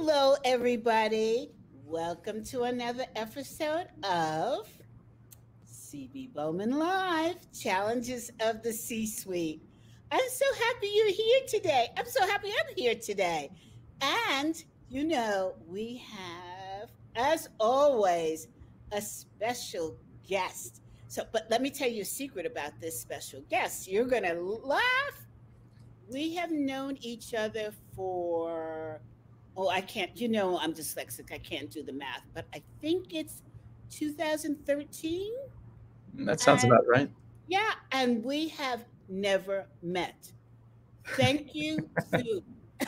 Hello, everybody. Welcome to another episode of CB Bowman Live Challenges of the C Suite. I'm so happy you're here today. I'm so happy I'm here today. And, you know, we have, as always, a special guest. So, but let me tell you a secret about this special guest. You're going to laugh. We have known each other for oh, I can't, you know, I'm dyslexic. I can't do the math, but I think it's 2013. That sounds and, about right. Yeah. And we have never met. Thank you, Sue.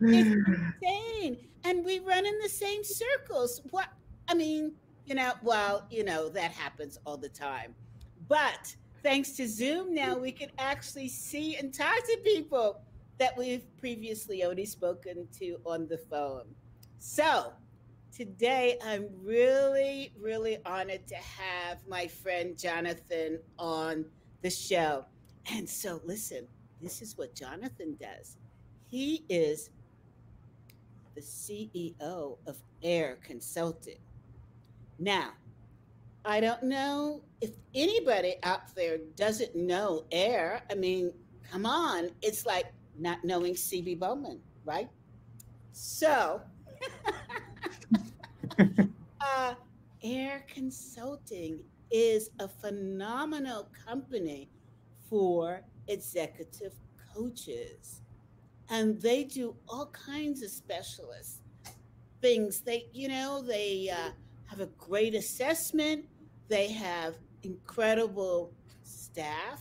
it's insane. And we run in the same circles. What, I mean, you know, well, you know, that happens all the time. But thanks to Zoom now, we can actually see and talk to people that we've previously only spoken to on the phone. So today I'm really, really honored to have my friend Jonathan on the show. And so, listen, this is what Jonathan does. He is the CEO of Air Consulting. Now, I don't know if anybody out there doesn't know Air. I mean, come on, it's like not knowing CB Bowman, right? So, uh, Air Consulting is a phenomenal company for executive coaches. And they do all kinds of specialist things. They, you know, they uh, have a great assessment, they have incredible staff.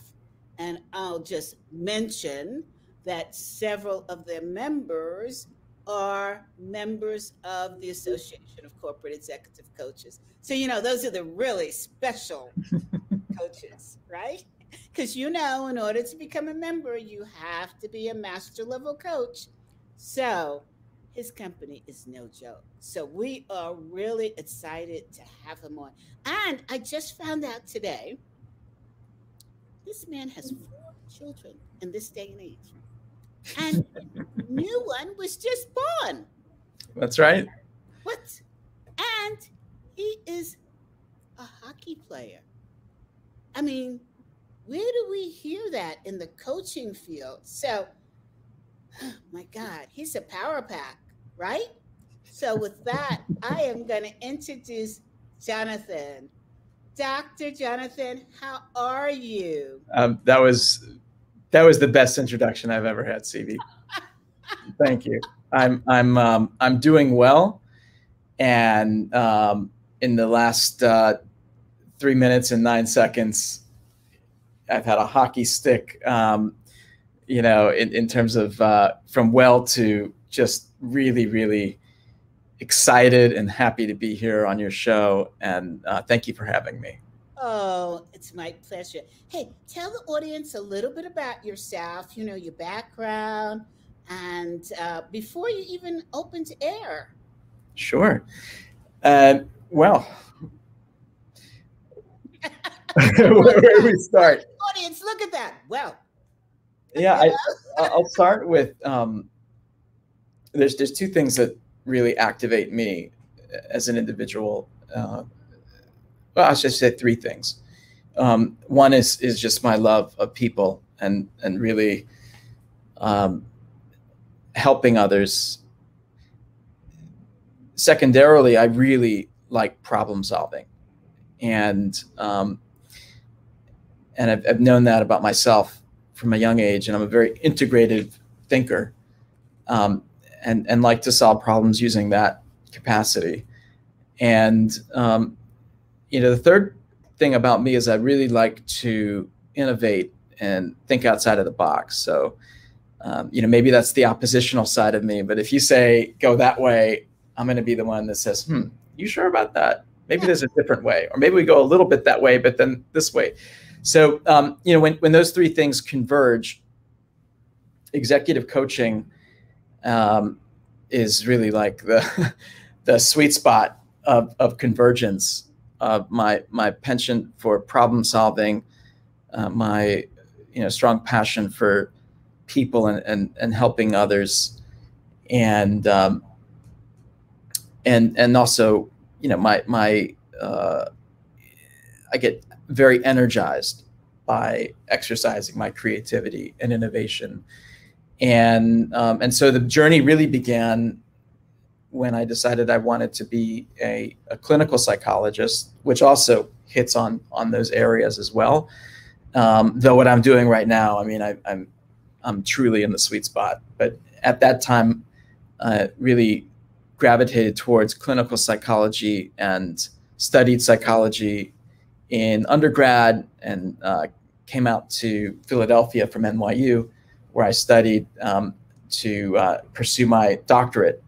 And I'll just mention that several of their members are members of the Association of Corporate Executive Coaches. So, you know, those are the really special coaches, right? Because, you know, in order to become a member, you have to be a master level coach. So, his company is no joke. So, we are really excited to have him on. And I just found out today this man has four children in this day and age and new one was just born. That's right. What? And he is a hockey player. I mean, where do we hear that in the coaching field? So, oh my God, he's a power pack, right? So, with that, I am going to introduce Jonathan. Dr. Jonathan, how are you? Um, that was that was the best introduction I've ever had, CB. Thank you. I'm I'm um, I'm doing well, and um, in the last uh, three minutes and nine seconds, I've had a hockey stick. Um, you know, in, in terms of uh, from well to just really, really excited and happy to be here on your show. And uh, thank you for having me. Oh, it's my pleasure. Hey, tell the audience a little bit about yourself, you know, your background, and uh, before you even open to air. Sure. Uh, well, where, do we start? Audience, look at that. Well, yeah, I, I'll start with um, there's there's two things that really activate me as an individual. Uh, well, I should say three things. Um, one is is just my love of people and and really um, helping others. Secondarily, I really like problem solving, and um, and I've, I've known that about myself from a young age, and I'm a very integrative thinker, um, and and like to solve problems using that capacity, and um, you know, the third thing about me is I really like to innovate and think outside of the box. So, um, you know, maybe that's the oppositional side of me. But if you say go that way, I'm going to be the one that says, "Hmm, you sure about that? Maybe there's a different way, or maybe we go a little bit that way, but then this way." So, um, you know, when when those three things converge, executive coaching um, is really like the the sweet spot of of convergence uh, my my penchant for problem solving, uh, my you know strong passion for people and, and and helping others. And um, and and also you know my my uh, I get very energized by exercising my creativity and innovation. And um, and so the journey really began when I decided I wanted to be a, a clinical psychologist, which also hits on on those areas as well. Um, though what I'm doing right now, I mean, I, I'm I'm truly in the sweet spot. But at that time, uh, really gravitated towards clinical psychology and studied psychology in undergrad and uh, came out to Philadelphia from NYU where I studied um, to uh, pursue my doctorate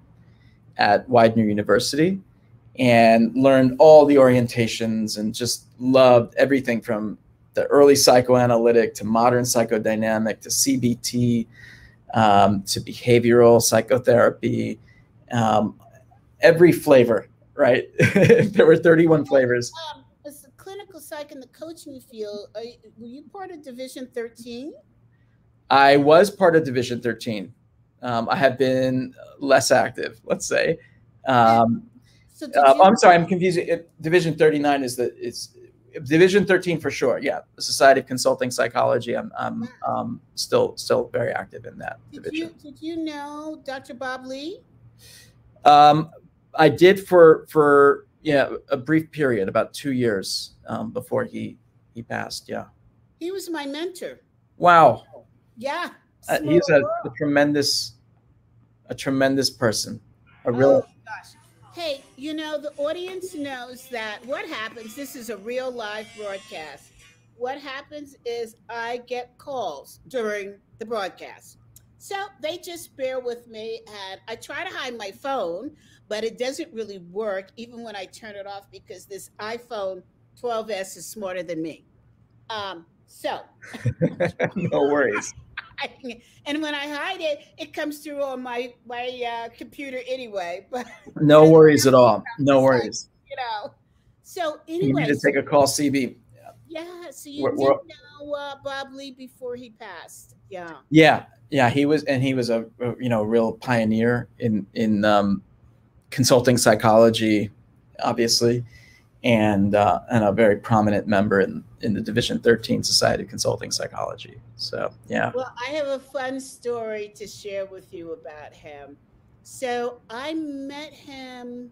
at Widener University and learned all the orientations and just loved everything from the early psychoanalytic to modern psychodynamic to CBT um, to behavioral psychotherapy, um, every flavor, right? there were 31 flavors. Um, as a clinical psych in the coaching field, you, were you part of Division 13? I was part of Division 13. Um, I have been less active, let's say. Um, so uh, I'm sorry, I'm confusing. Division 39 is the is Division 13 for sure. Yeah, the Society of Consulting Psychology. I'm I'm um, still still very active in that did division. You, did you know Dr. Bob Lee? Um, I did for for yeah a brief period, about two years um, before he he passed. Yeah. He was my mentor. Wow. Yeah. Uh, he's a, a, tremendous, a tremendous person. A real. Oh, gosh. Hey, you know the audience knows that what happens. This is a real live broadcast. What happens is I get calls during the broadcast. So they just bear with me, and I try to hide my phone, but it doesn't really work even when I turn it off because this iPhone 12s is smarter than me. Um, so, no worries. And when I hide it, it comes through on my my uh, computer anyway. But no worries at all. No worries. you know. So anyway, you need to take a call, CB. Yeah. yeah so you we're, did we're, know uh, Bob Lee before he passed. Yeah. Yeah, yeah. He was, and he was a, a you know real pioneer in in um, consulting psychology, obviously and uh, and a very prominent member in, in the Division 13 Society of Consulting Psychology. So yeah. Well, I have a fun story to share with you about him. So I met him.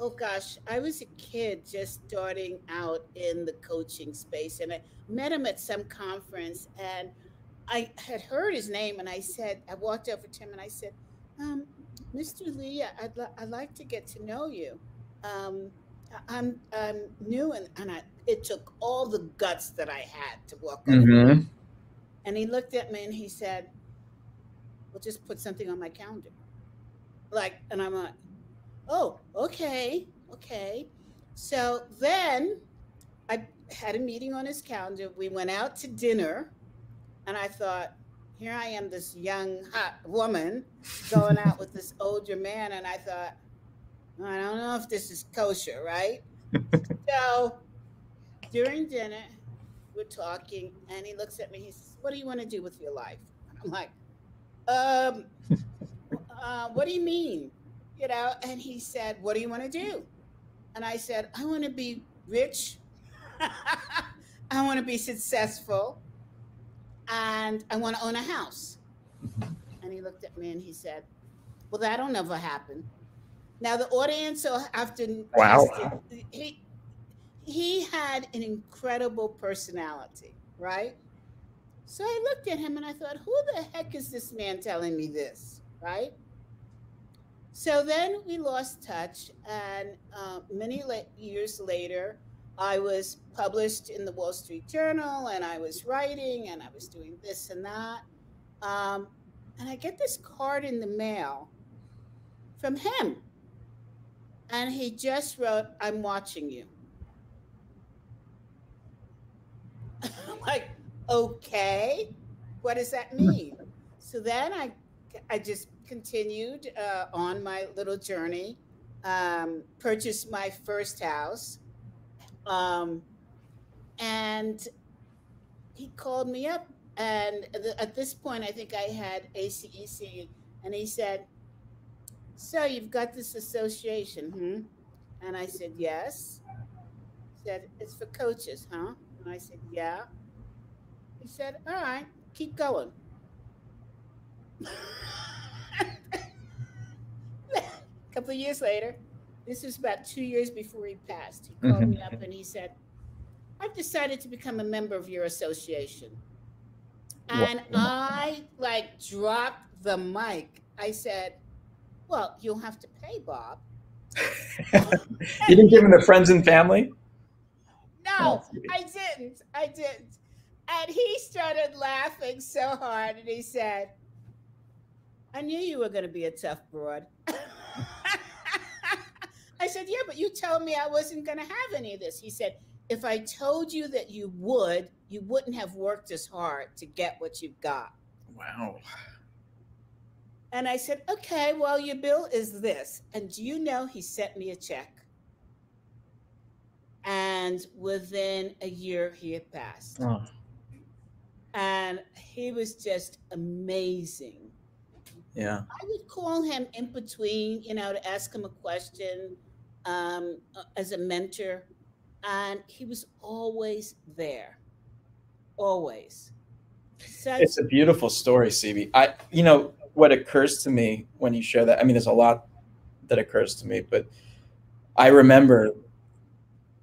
Oh gosh, I was a kid just starting out in the coaching space, and I met him at some conference, and I had heard his name, and I said, I walked over to him and I said, um, "Mr. Lee, I'd, I'd like to get to know you." Um, I'm I'm new and, and I it took all the guts that I had to walk over. Mm-hmm. And he looked at me and he said, We'll just put something on my calendar. Like, and I'm like, Oh, okay, okay. So then I had a meeting on his calendar. We went out to dinner, and I thought, here I am, this young, hot woman going out with this older man. And I thought, I don't know if this is kosher, right? so during dinner, we're talking, and he looks at me. He says, "What do you want to do with your life?" I'm like, "Um, uh, what do you mean?" You know. And he said, "What do you want to do?" And I said, "I want to be rich. I want to be successful, and I want to own a house." Mm-hmm. And he looked at me and he said, "Well, that'll never happen." Now the audience will have to. Wow. He he had an incredible personality, right? So I looked at him and I thought, who the heck is this man telling me this, right? So then we lost touch, and uh, many la- years later, I was published in the Wall Street Journal, and I was writing, and I was doing this and that. Um, and I get this card in the mail from him and he just wrote, I'm watching you. I'm like, okay, what does that mean? so then I, I just continued uh, on my little journey, um, purchased my first house. Um, and he called me up. And at this point, I think I had ACEC And he said, So you've got this association, hmm? And I said, Yes. He said, It's for coaches, huh? And I said, Yeah. He said, All right, keep going. A couple of years later, this was about two years before he passed. He called mm-hmm. me up and he said, I've decided to become a member of your association. And wow. I like dropped the mic. I said, Well, you'll have to pay, Bob. you didn't give him the friends and family? No, oh, I didn't. I didn't. And he started laughing so hard and he said, I knew you were going to be a tough broad. I said, Yeah, but you told me I wasn't going to have any of this. He said, If I told you that you would, you wouldn't have worked as hard to get what you've got. Wow. And I said, Okay, well, your bill is this. And do you know he sent me a check? And within a year, he had passed. Oh. And he was just amazing. Yeah. I would call him in between, you know, to ask him a question um, uh, as a mentor, and he was always there, always. Such- it's a beautiful story, CB. I, you know, what occurs to me when you share that. I mean, there's a lot that occurs to me, but I remember,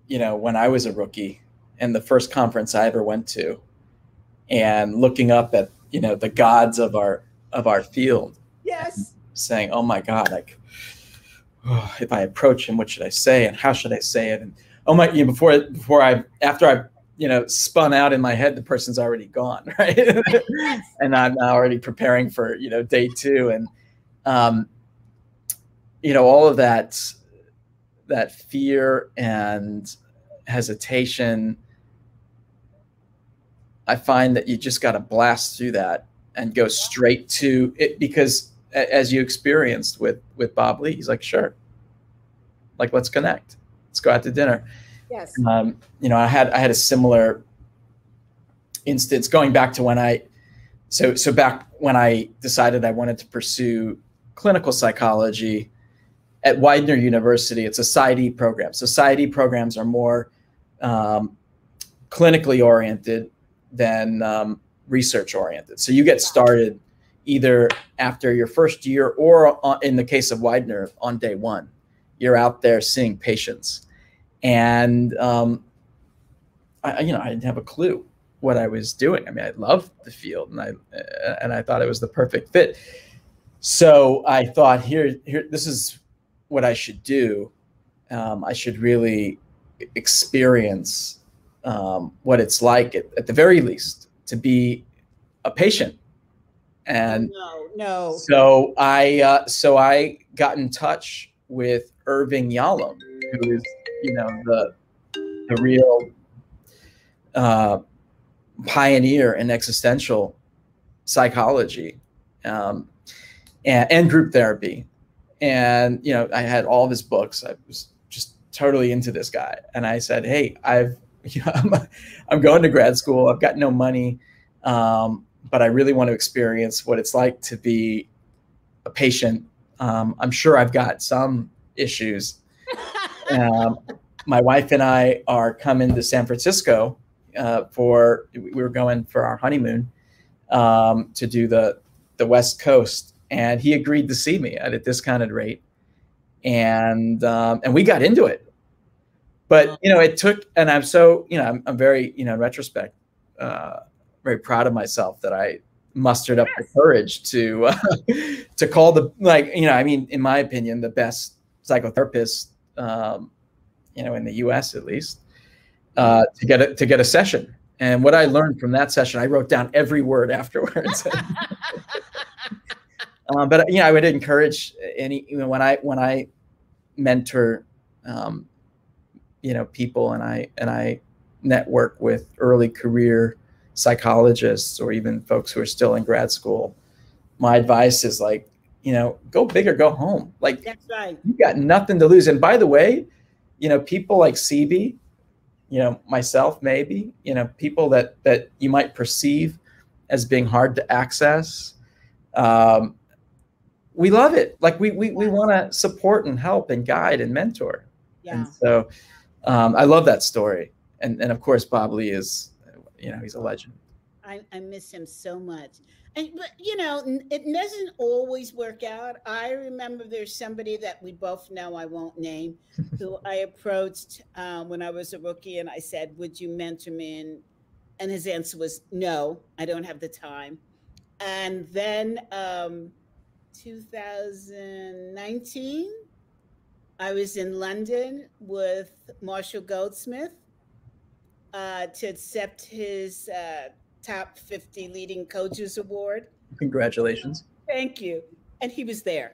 you know, when I was a rookie and the first conference I ever went to, and looking up at you know the gods of our of our field. Yes. Saying, "Oh my God, like oh, if I approach him, what should I say, and how should I say it?" And oh my, you know, before before I after I you know spun out in my head, the person's already gone, right? and I'm already preparing for you know day two, and um, you know all of that that fear and hesitation. I find that you just got to blast through that and go straight to it because as you experienced with with Bob Lee. He's like, sure, like let's connect, let's go out to dinner. Yes. Um, you know, I had I had a similar instance going back to when I, so so back when I decided I wanted to pursue clinical psychology at Widener University. It's a PsyD program. So PsyD programs are more um, clinically oriented than um, research oriented. So you get started either after your first year or in the case of Widener on day one. You're out there seeing patients, and um, I, you know I didn't have a clue what I was doing. I mean, I loved the field, and I and I thought it was the perfect fit. So I thought, here, here, this is what I should do. Um, I should really experience um, what it's like, at, at the very least, to be a patient and no, no. So I uh, so I got in touch with Irvin Yalom, who is you know the the real uh, pioneer in existential psychology um, and, and group therapy. And you know, I had all of his books. I was just totally into this guy, and I said, "Hey, I've you know, I'm, I'm going to grad school. I've got no money." Um, but I really want to experience what it's like to be a patient. Um, I'm sure I've got some issues. Um, my wife and I are coming to San Francisco uh, for we were going for our honeymoon um, to do the the West Coast, and he agreed to see me at a discounted rate, and um, and we got into it. But you know, it took, and I'm so you know, I'm, I'm very you know, in retrospect, uh, very proud of myself that I mustered up the courage to uh, to call the like you know I mean in my opinion the best psychotherapist um, you know in the U.S. at least uh, to get a, to get a session. And what I learned from that session, I wrote down every word afterwards. um, but you know, I would encourage any you know, when I when I mentor, um, you know, people and I and I network with early career psychologists or even folks who are still in grad school, my advice is like, you know, go big or go home. Like that's right. You got nothing to lose. And by the way, you know, people like CB, you know, myself maybe, you know, people that that you might perceive as being hard to access. Um, we love it. Like we we, we want to support and help and guide and mentor. Yeah. And so um, I love that story. And and of course Bob Lee is, you know, he's a legend. I, I miss him so much. And but you know, it doesn't always work out. I remember there's somebody that we both know I won't name, who I approached um, when I was a rookie, and I said, "Would you mentor me?" And, and his answer was, "No, I don't have the time." And then um, 2019, I was in London with Marshall Goldsmith uh, to accept his uh, top 50 leading coaches award. Congratulations. Thank you. And he was there,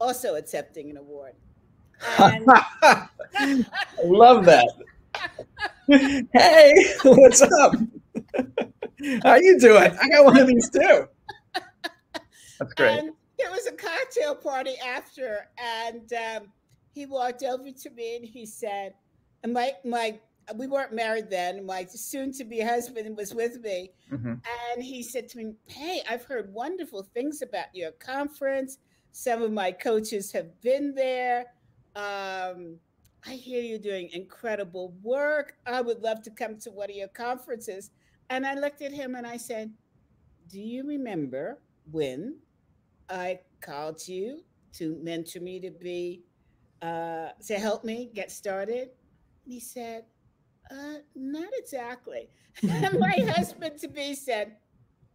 also accepting an award. And love that. hey, what's up? How you doing? I got one of these too. That's great. And there was a cocktail party after, and um, he walked over to me and he said, and my my we weren't married then. My soon-to-be husband was with me, mm-hmm. and he said to me, "Hey, I've heard wonderful things about your conference. Some of my coaches have been there. Um, I hear you're doing incredible work. I would love to come to one of your conferences." And I looked at him and I said, "Do you remember when I called you to mentor me to be uh, to help me get started?" And he said, uh, not exactly. and my husband to be said,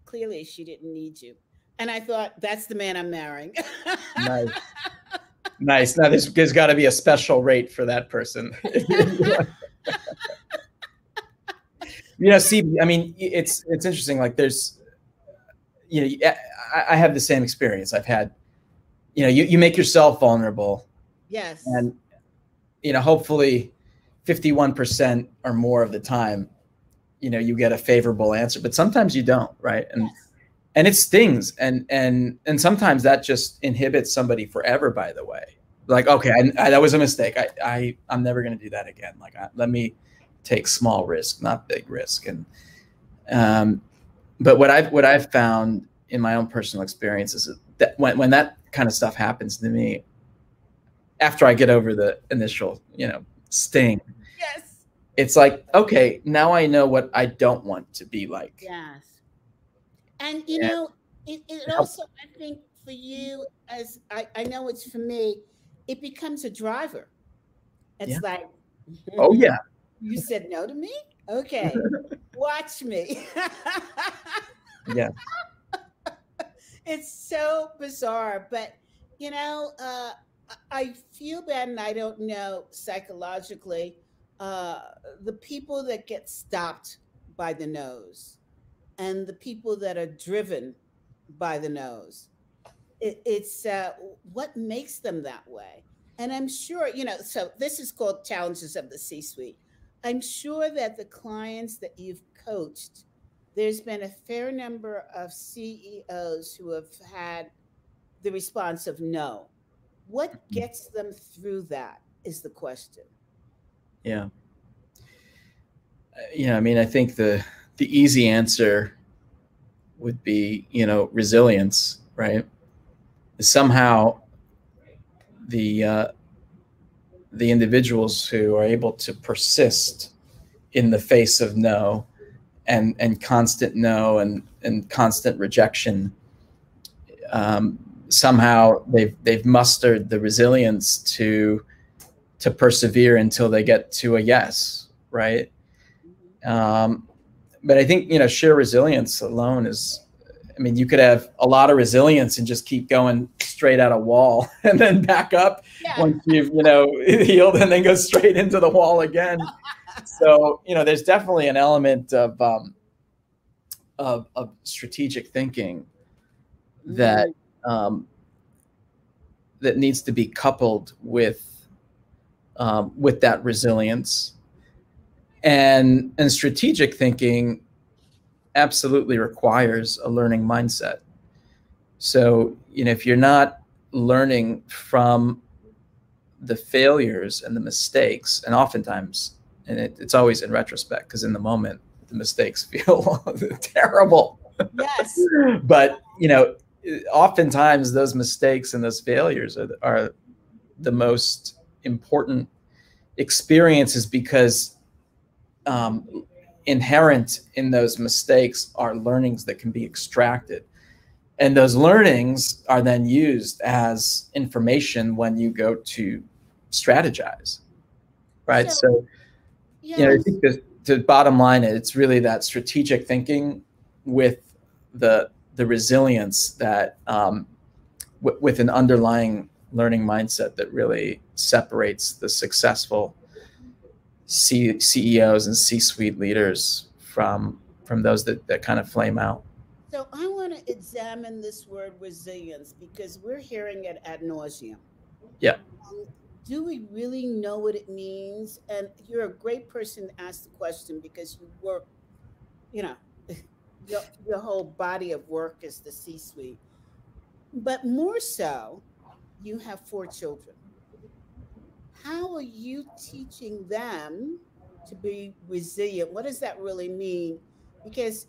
clearly she didn't need you. And I thought, that's the man I'm marrying. nice. Nice. Now there's, there's got to be a special rate for that person. you know, see, I mean, it's it's interesting. Like, there's, you know, I, I have the same experience. I've had, you know, you you make yourself vulnerable. Yes. And, you know, hopefully, 51% or more of the time, you know, you get a favorable answer, but sometimes you don't, right? And yes. and it stings and and and sometimes that just inhibits somebody forever by the way. Like, okay, I, I, that was a mistake. I, I I'm never going to do that again. Like, I, let me take small risk, not big risk. And um but what I've what I've found in my own personal experience is that when when that kind of stuff happens to me after I get over the initial, you know, sting. Yes. It's like, okay, now I know what I don't want to be like. Yes. And you yeah. know, it, it also I think for you as I, I know it's for me, it becomes a driver. It's yeah. like Oh yeah. You said no to me? Okay. Watch me. yeah. It's so bizarre, but you know, uh I feel bad, and I don't know psychologically uh, the people that get stopped by the nose and the people that are driven by the nose. It, it's uh, what makes them that way. And I'm sure, you know, so this is called Challenges of the C suite. I'm sure that the clients that you've coached, there's been a fair number of CEOs who have had the response of no what mm-hmm. gets them through that is the question. Yeah. Uh, yeah, I mean, I think the the easy answer would be, you know, resilience, right? Somehow the uh, the individuals who are able to persist in the face of no and and constant no and and constant rejection um, somehow they've they've mustered the resilience to to persevere until they get to a yes, right? Um, but I think you know sheer resilience alone is. I mean, you could have a lot of resilience and just keep going straight at a wall, and then back up yeah. once you've you know healed, and then go straight into the wall again. so you know, there's definitely an element of um, of, of strategic thinking that mm um, that needs to be coupled with um, with that resilience. And and strategic thinking absolutely requires a learning mindset. So you know if you're not learning from the failures and the mistakes and oftentimes and it, it's always in retrospect because in the moment the mistakes feel terrible. Yes. But you know oftentimes those mistakes and those failures are, are the most important experiences because um, inherent in those mistakes are learnings that can be extracted and those learnings are then used as information when you go to strategize right so, so yes. you know i think the, the bottom line it's really that strategic thinking with the the resilience that um, w- with an underlying learning mindset that really separates the successful C- CEOs and C-suite leaders from from those that, that kind of flame out. So I want to examine this word resilience because we're hearing it ad nauseum. Yeah. Um, do we really know what it means? And you're a great person to ask the question because you work, you know, your, your whole body of work is the C suite. But more so, you have four children. How are you teaching them to be resilient? What does that really mean? Because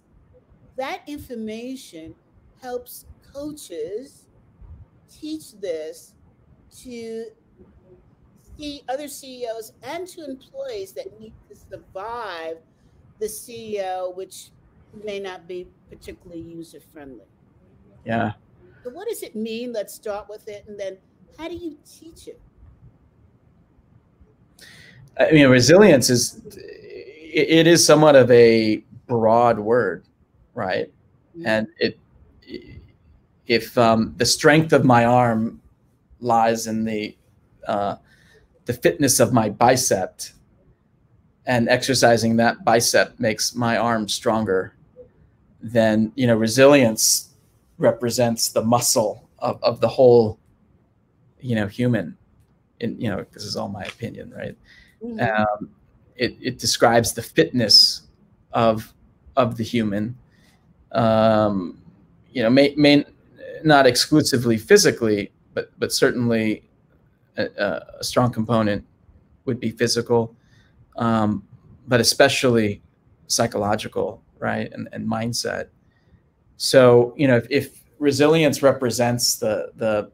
that information helps coaches teach this to see other CEOs and to employees that need to survive the CEO, which may not be particularly user friendly. Yeah. So, what does it mean? Let's start with it. And then, how do you teach it? I mean, resilience is it is somewhat of a broad word, right? Mm-hmm. And it if um, the strength of my arm lies in the uh, the fitness of my bicep, and exercising that bicep makes my arm stronger, then you know resilience represents the muscle of, of the whole you know human. In you know this is all my opinion, right? Mm-hmm. Um, it, it describes the fitness of of the human. Um, you know, may, may not exclusively physically, but but certainly a, a strong component would be physical, um, but especially psychological, right, and, and mindset. So you know, if, if resilience represents the the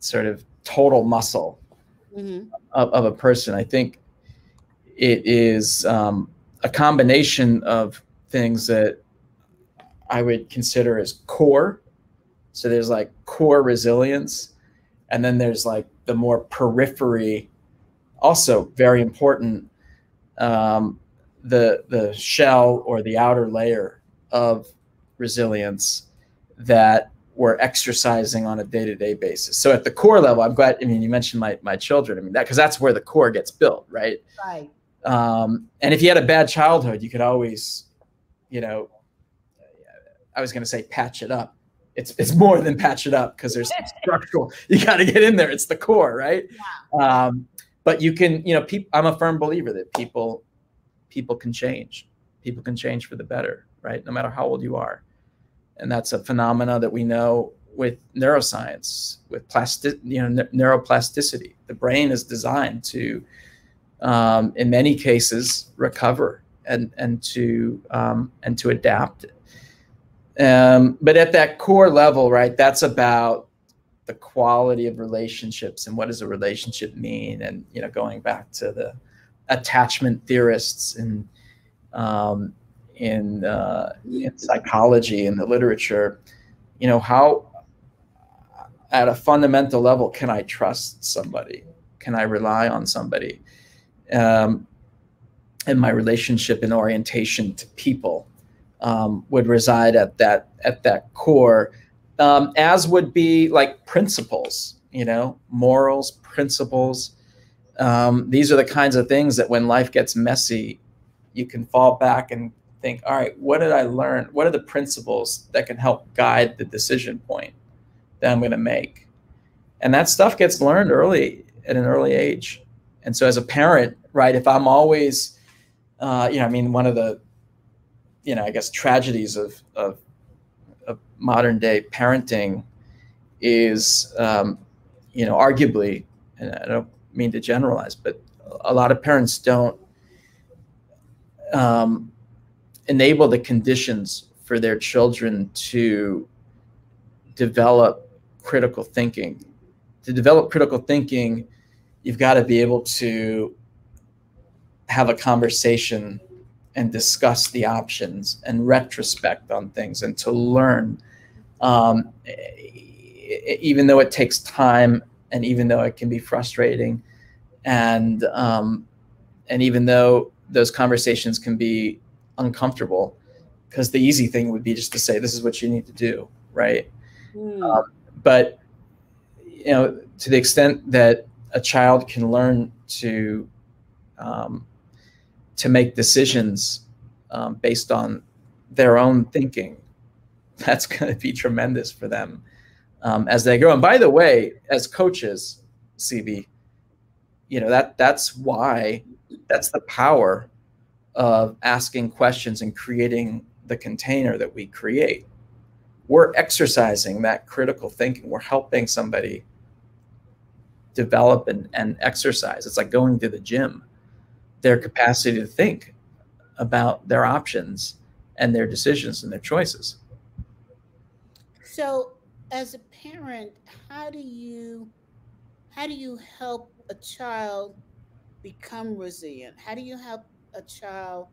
sort of total muscle mm-hmm. of, of a person, I think it is um, a combination of things that I would consider as core. So there's like core resilience, and then there's like the more periphery, also very important, um, the the shell or the outer layer of resilience that we're exercising on a day-to-day basis. So at the core level, I'm glad. I mean, you mentioned my my children. I mean that because that's where the core gets built, right? Right. Um, and if you had a bad childhood, you could always, you know, I was going to say patch it up. It's it's more than patch it up because there's structural. You got to get in there. It's the core, right? Yeah. Um, but you can, you know, people. I'm a firm believer that people people can change. People can change for the better, right? No matter how old you are, and that's a phenomena that we know with neuroscience, with plastic, you know, neuroplasticity. The brain is designed to um, in many cases recover and and to um, and to adapt. Um, but at that core level, right, that's about the quality of relationships and what does a relationship mean, and you know, going back to the attachment theorists um, in uh, in psychology and the literature, you know, how at a fundamental level can I trust somebody? Can I rely on somebody? um, and my relationship and orientation to people um, would reside at that at that core, um, as would be like principles, you know, morals, principles. Um, these are the kinds of things that when life gets messy, you can fall back and think, all right, what did I learn? What are the principles that can help guide the decision point that I'm going to make? And that stuff gets learned early at an early age. And so as a parent, right, if I'm always, uh, you know, I mean, one of the, you know, I guess tragedies of, of, of modern day parenting is, um, you know, arguably, and I don't mean to generalize, but a lot of parents don't um, enable the conditions for their children to develop critical thinking. To develop critical thinking, you've got to be able to have a conversation and discuss the options and retrospect on things and to learn um, even though it takes time and even though it can be frustrating and um, and even though those conversations can be uncomfortable because the easy thing would be just to say this is what you need to do right mm. um, but you know to the extent that a child can learn to um, to make decisions um, based on their own thinking that's going to be tremendous for them um, as they grow. And by the way as coaches cb you know that that's why that's the power of asking questions and creating the container that we create. We're exercising that critical thinking. We're helping somebody develop and, and exercise. It's like going to the gym. Their capacity to think about their options and their decisions and their choices. So as a parent how do you how do you help a child become resilient? How do you help a child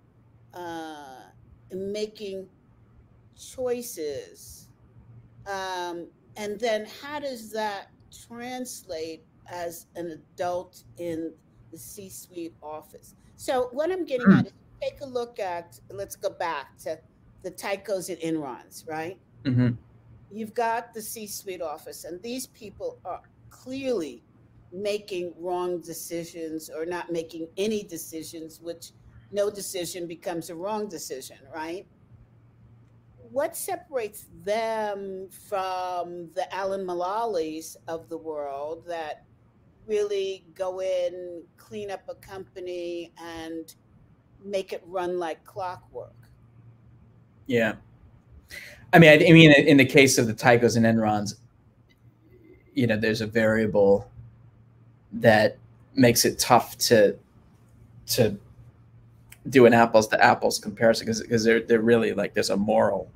uh, in making choices? Um, and then how does that translate as an adult in the C suite office? So, what I'm getting mm. at is take a look at, let's go back to the Tycos and Enrons, right? Mm-hmm. You've got the C suite office, and these people are clearly making wrong decisions or not making any decisions, which no decision becomes a wrong decision, right? What separates them from the Alan Mulallys of the world that really go in, clean up a company, and make it run like clockwork? Yeah. I mean, I, I mean, in the case of the Tycos and Enrons, you know, there's a variable that makes it tough to to do an apples to apples comparison because because they're they're really like there's a moral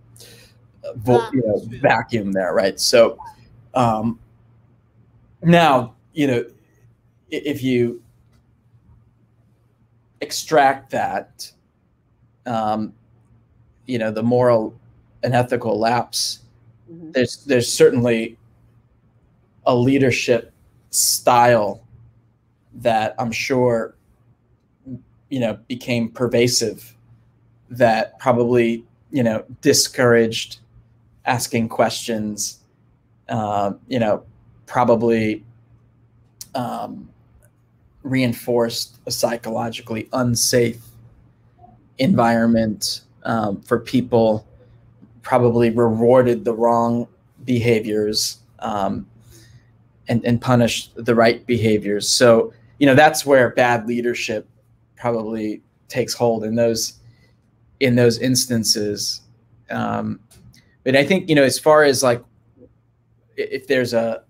uh, vo- you know, vacuum there, right? So um, now you know if you extract that, um, you know, the moral and ethical lapse. Mm-hmm. There's there's certainly a leadership style that I'm sure you know became pervasive that probably you know discouraged asking questions uh, you know probably um, reinforced a psychologically unsafe environment um, for people probably rewarded the wrong behaviors um, and, and punished the right behaviors. So you know that's where bad leadership probably takes hold in those in those instances. Um, but i think you know as far as like if there's a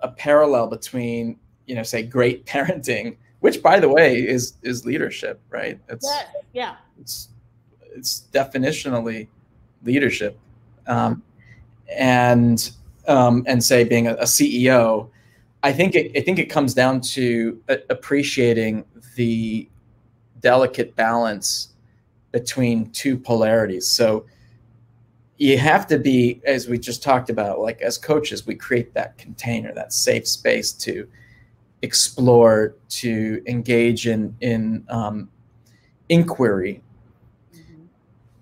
a parallel between you know say great parenting which by the way is is leadership right? It's yeah, yeah. it's it's definitionally leadership um, and um, and say being a, a ceo I think it, I think it comes down to appreciating the delicate balance between two polarities. So you have to be, as we just talked about, like as coaches, we create that container, that safe space to explore, to engage in in um, inquiry. Mm-hmm.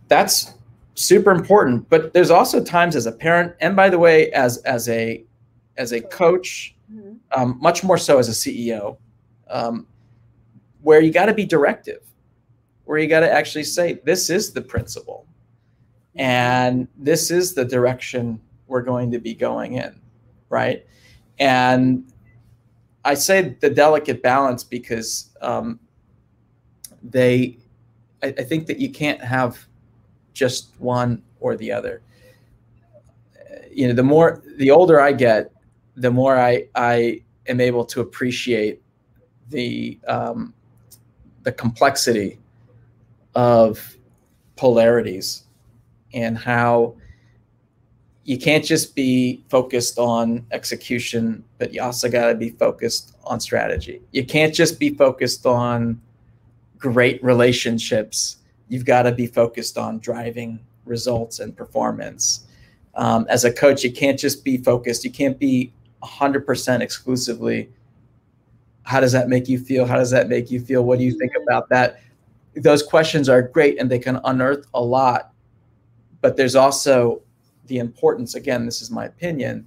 That's super important. But there's also times as a parent, and by the way, as as a as a coach mm-hmm. um, much more so as a CEO, um, where you got to be directive, where you got to actually say, this is the principle, and this is the direction we're going to be going in, right? And I say the delicate balance because um, they, I, I think that you can't have just one or the other. You know, the more, the older I get, the more I I am able to appreciate the um, the complexity of polarities and how you can't just be focused on execution, but you also got to be focused on strategy. You can't just be focused on great relationships. You've got to be focused on driving results and performance. Um, as a coach, you can't just be focused. You can't be 100% exclusively. How does that make you feel? How does that make you feel? What do you think about that? Those questions are great and they can unearth a lot. But there's also the importance, again, this is my opinion,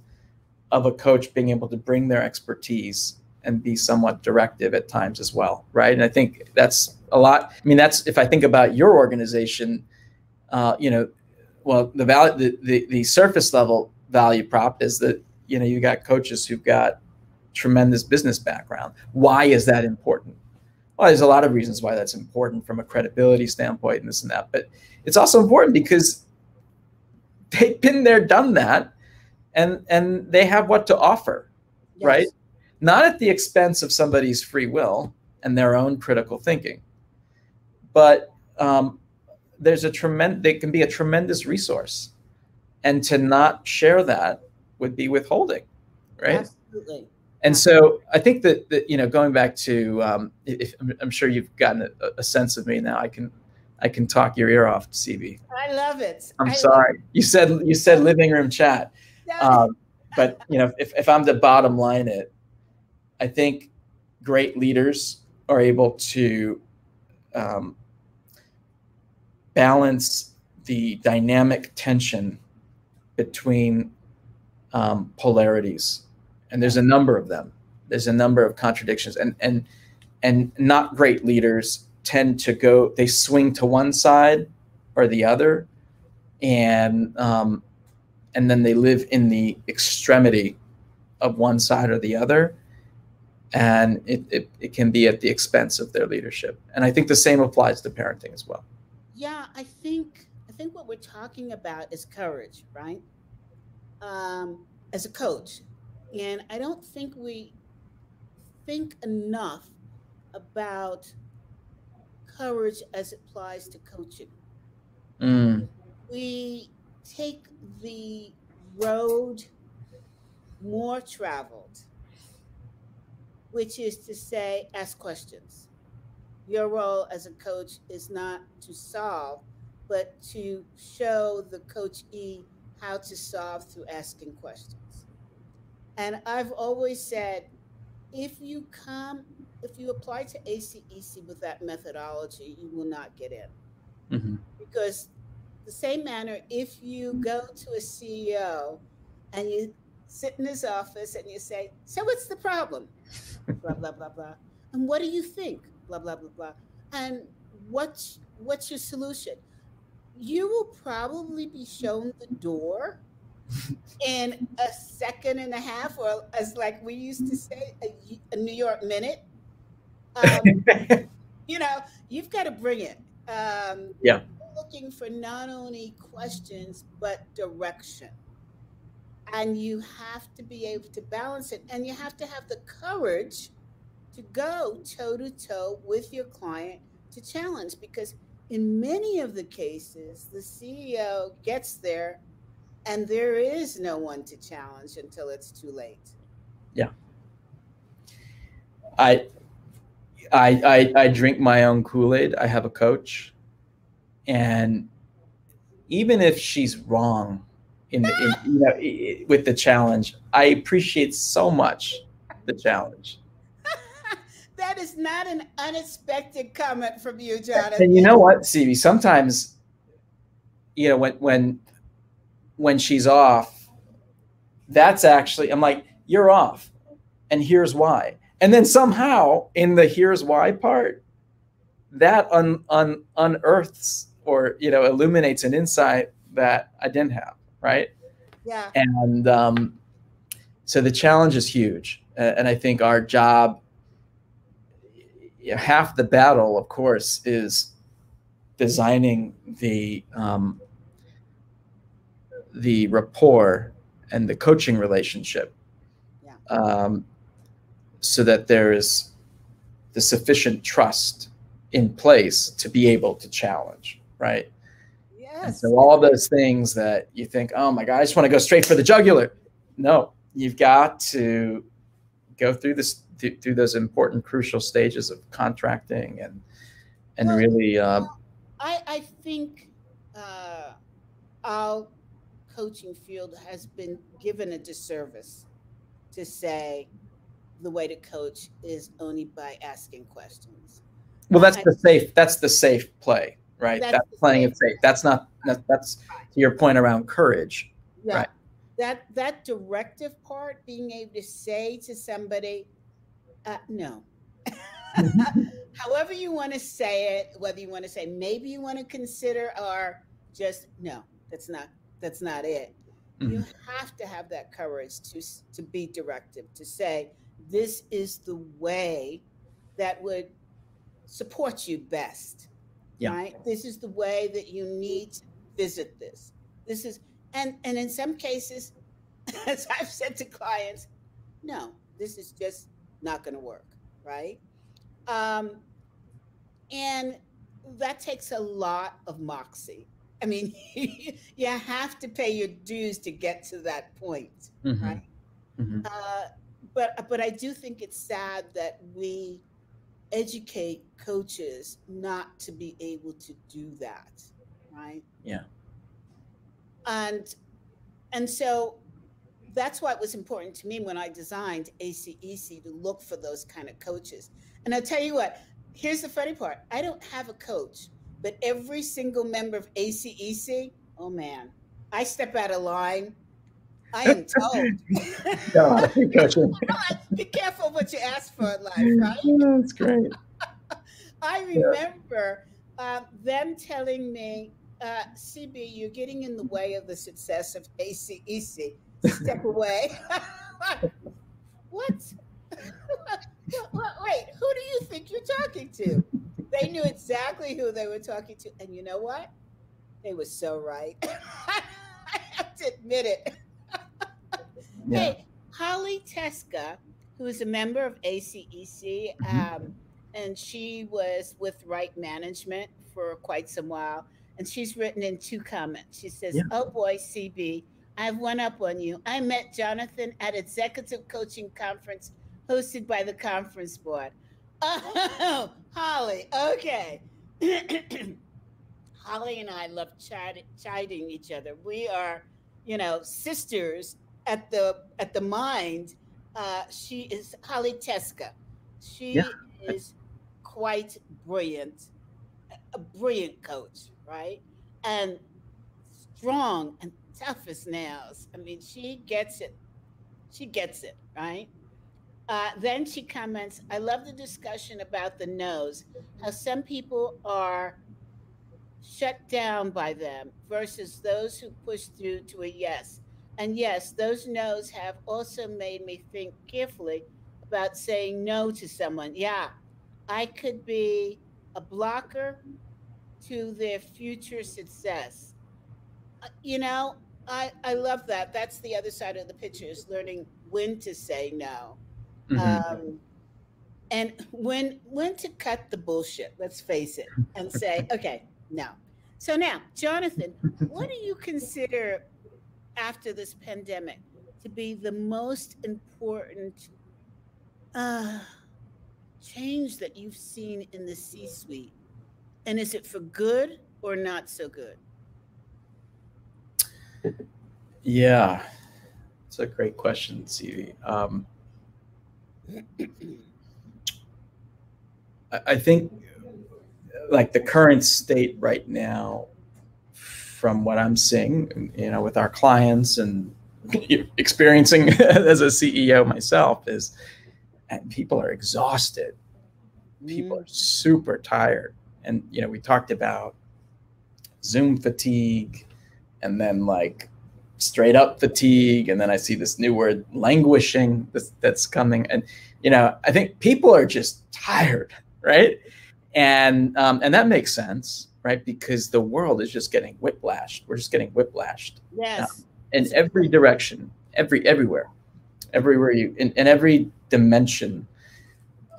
of a coach being able to bring their expertise and be somewhat directive at times as well, right? And I think that's a lot. I mean, that's if I think about your organization, uh, you know, well, the value, the, the, the surface level value prop is that you know you got coaches who've got tremendous business background. Why is that important? Well, there's a lot of reasons why that's important from a credibility standpoint and this and that, but it's also important because they've been there, done that, and and they have what to offer, yes. right? Not at the expense of somebody's free will and their own critical thinking, but um, there's a tremendous. They can be a tremendous resource, and to not share that would be withholding, right? Absolutely. And so I think that, that you know, going back to, um, if, I'm sure you've gotten a, a sense of me now. I can I can talk your ear off, CB. I love it. I'm I sorry. You said you said living room chat. Um, but you know, if, if I'm to bottom line it, I think great leaders are able to um, balance the dynamic tension between um, polarities, and there's a number of them. There's a number of contradictions, and and and not great leaders tend to go they swing to one side or the other. And um, and then they live in the extremity of one side or the other and it, it, it can be at the expense of their leadership. And i think the same applies to parenting as well. Yeah i think i think what we're talking about is courage right? Um, as a coach. And i don't think we think enough about courage as it applies to coaching. Mm. We take the road more traveled, which is to say, ask questions. Your role as a coach is not to solve, but to show the coachee how to solve through asking questions. And I've always said, if you come if you apply to ACEC with that methodology, you will not get in. Mm-hmm. Because the same manner, if you go to a CEO and you sit in his office and you say, So what's the problem? Blah, blah, blah, blah. And what do you think? Blah, blah, blah, blah. And what's what's your solution? You will probably be shown the door in a second and a half, or as like we used to say, a, a New York minute. Um, you know, you've got to bring it. Um, yeah. Looking for not only questions but direction, and you have to be able to balance it, and you have to have the courage to go toe to toe with your client to challenge because in many of the cases the CEO gets there and there is no one to challenge until it's too late. Yeah. I I, I, I drink my own Kool Aid. I have a coach, and even if she's wrong in, the, in you know with the challenge, I appreciate so much the challenge. that is not an unexpected comment from you, Jonathan. And you know what, CB? Sometimes, you know, when when when she's off, that's actually I'm like, you're off, and here's why and then somehow in the here's why part, that un, un, unearths or you know illuminates an insight that I didn't have, right? Yeah. And um, so the challenge is huge, and I think our job, you know, half the battle, of course, is designing the um, the rapport and the coaching relationship. Yeah. Um, so that there is the sufficient trust in place to be able to challenge, right? Yes. And so all those things that you think, oh my God, I just want to go straight for the jugular. No, you've got to go through this through those important, crucial stages of contracting and and Well, really. Uh, I, I think uh, our coaching field has been given a disservice to say the way to coach is only by asking questions. well, that's I- the safe. That's the safe play, right? That's That's, safe it safe. That's not. That, that's to your point around courage. Yeah. Right. That that directive part, being able to say to somebody, uh, no. However you want to say it, whether you want to say maybe you want to consider or just no, that's not that's not it. You Mhm. have to have that courage to to be directive, to say this is the way that would support you best. Yeah. Right? This is the way that you need to visit this. This is and and in some cases, as I've said to clients, no, this is just not going to work, right? Um, and that takes a lot of moxie. I mean, you have to pay your dues to get to that point, Mhm. right? Mhm. Uh, but but I do think it's sad that we educate coaches not to be able to do that, right? Yeah. And and so that's why it was important to me when I designed ACEC to look for those kind of coaches. And I'll tell you what, here's the funny part. I don't have a coach, but every single member of ACEC, oh man, I step out of line. I am told. Yeah, coaching. Be careful what you ask for in life, right? That's great. I remember um, them telling me, uh, CB, you're getting in the way of the success of ACEC. Step away. what? Wait, who do you think you're talking to? They knew exactly who they were talking to. And you know what? They were so right. I have to admit it. Yeah. Hey, Holly Teska, who is a member of ACEC, Mhm. um, and she was with Right Management for quite some while. And she's written in two comments. She says, Yeah. Oh boy, CB, I have one up on you. I met Jonathan at executive coaching conference hosted by the conference board. Oh, Holly, okay. Holly and I love chid- chiding each other. We are, you know, sisters at the at the mind. Uh, she is Holly Teska. She Yeah. is quite brilliant, a brilliant coach, right? And strong and tough as nails. I mean, she gets it. She gets it, right? Uh, then she comments, I love the discussion about the nose, how some people are shut down by them versus those who push through to a yes. And yes, those no's have also made me think carefully about saying no to someone. Yeah, I could be a blocker to their future success. Uh, You know, I, I love that. That's the other side of the picture is learning when to say no. Mhm. Um, and when when to cut the bullshit, let's face it, and say, okay, no. So now, Jonathan, what do you consider after this pandemic to be the most important uh, change that you've seen in the C-suite? And is it for good or not so good? Yeah, it's a great question, CB. Um, I think, like the current state right now, from what I'm seeing, you know, with our clients and experiencing as a CEO myself, is and people are exhausted. People are super tired, and you know, we talked about Zoom fatigue, and then like straight up fatigue. And then i see this new word languishing that's, that's coming. And you know i think people are just tired right? And um, and that makes sense right because the world is just getting whiplashed we're just getting whiplashed Yes. in every direction every everywhere everywhere you in, in every dimension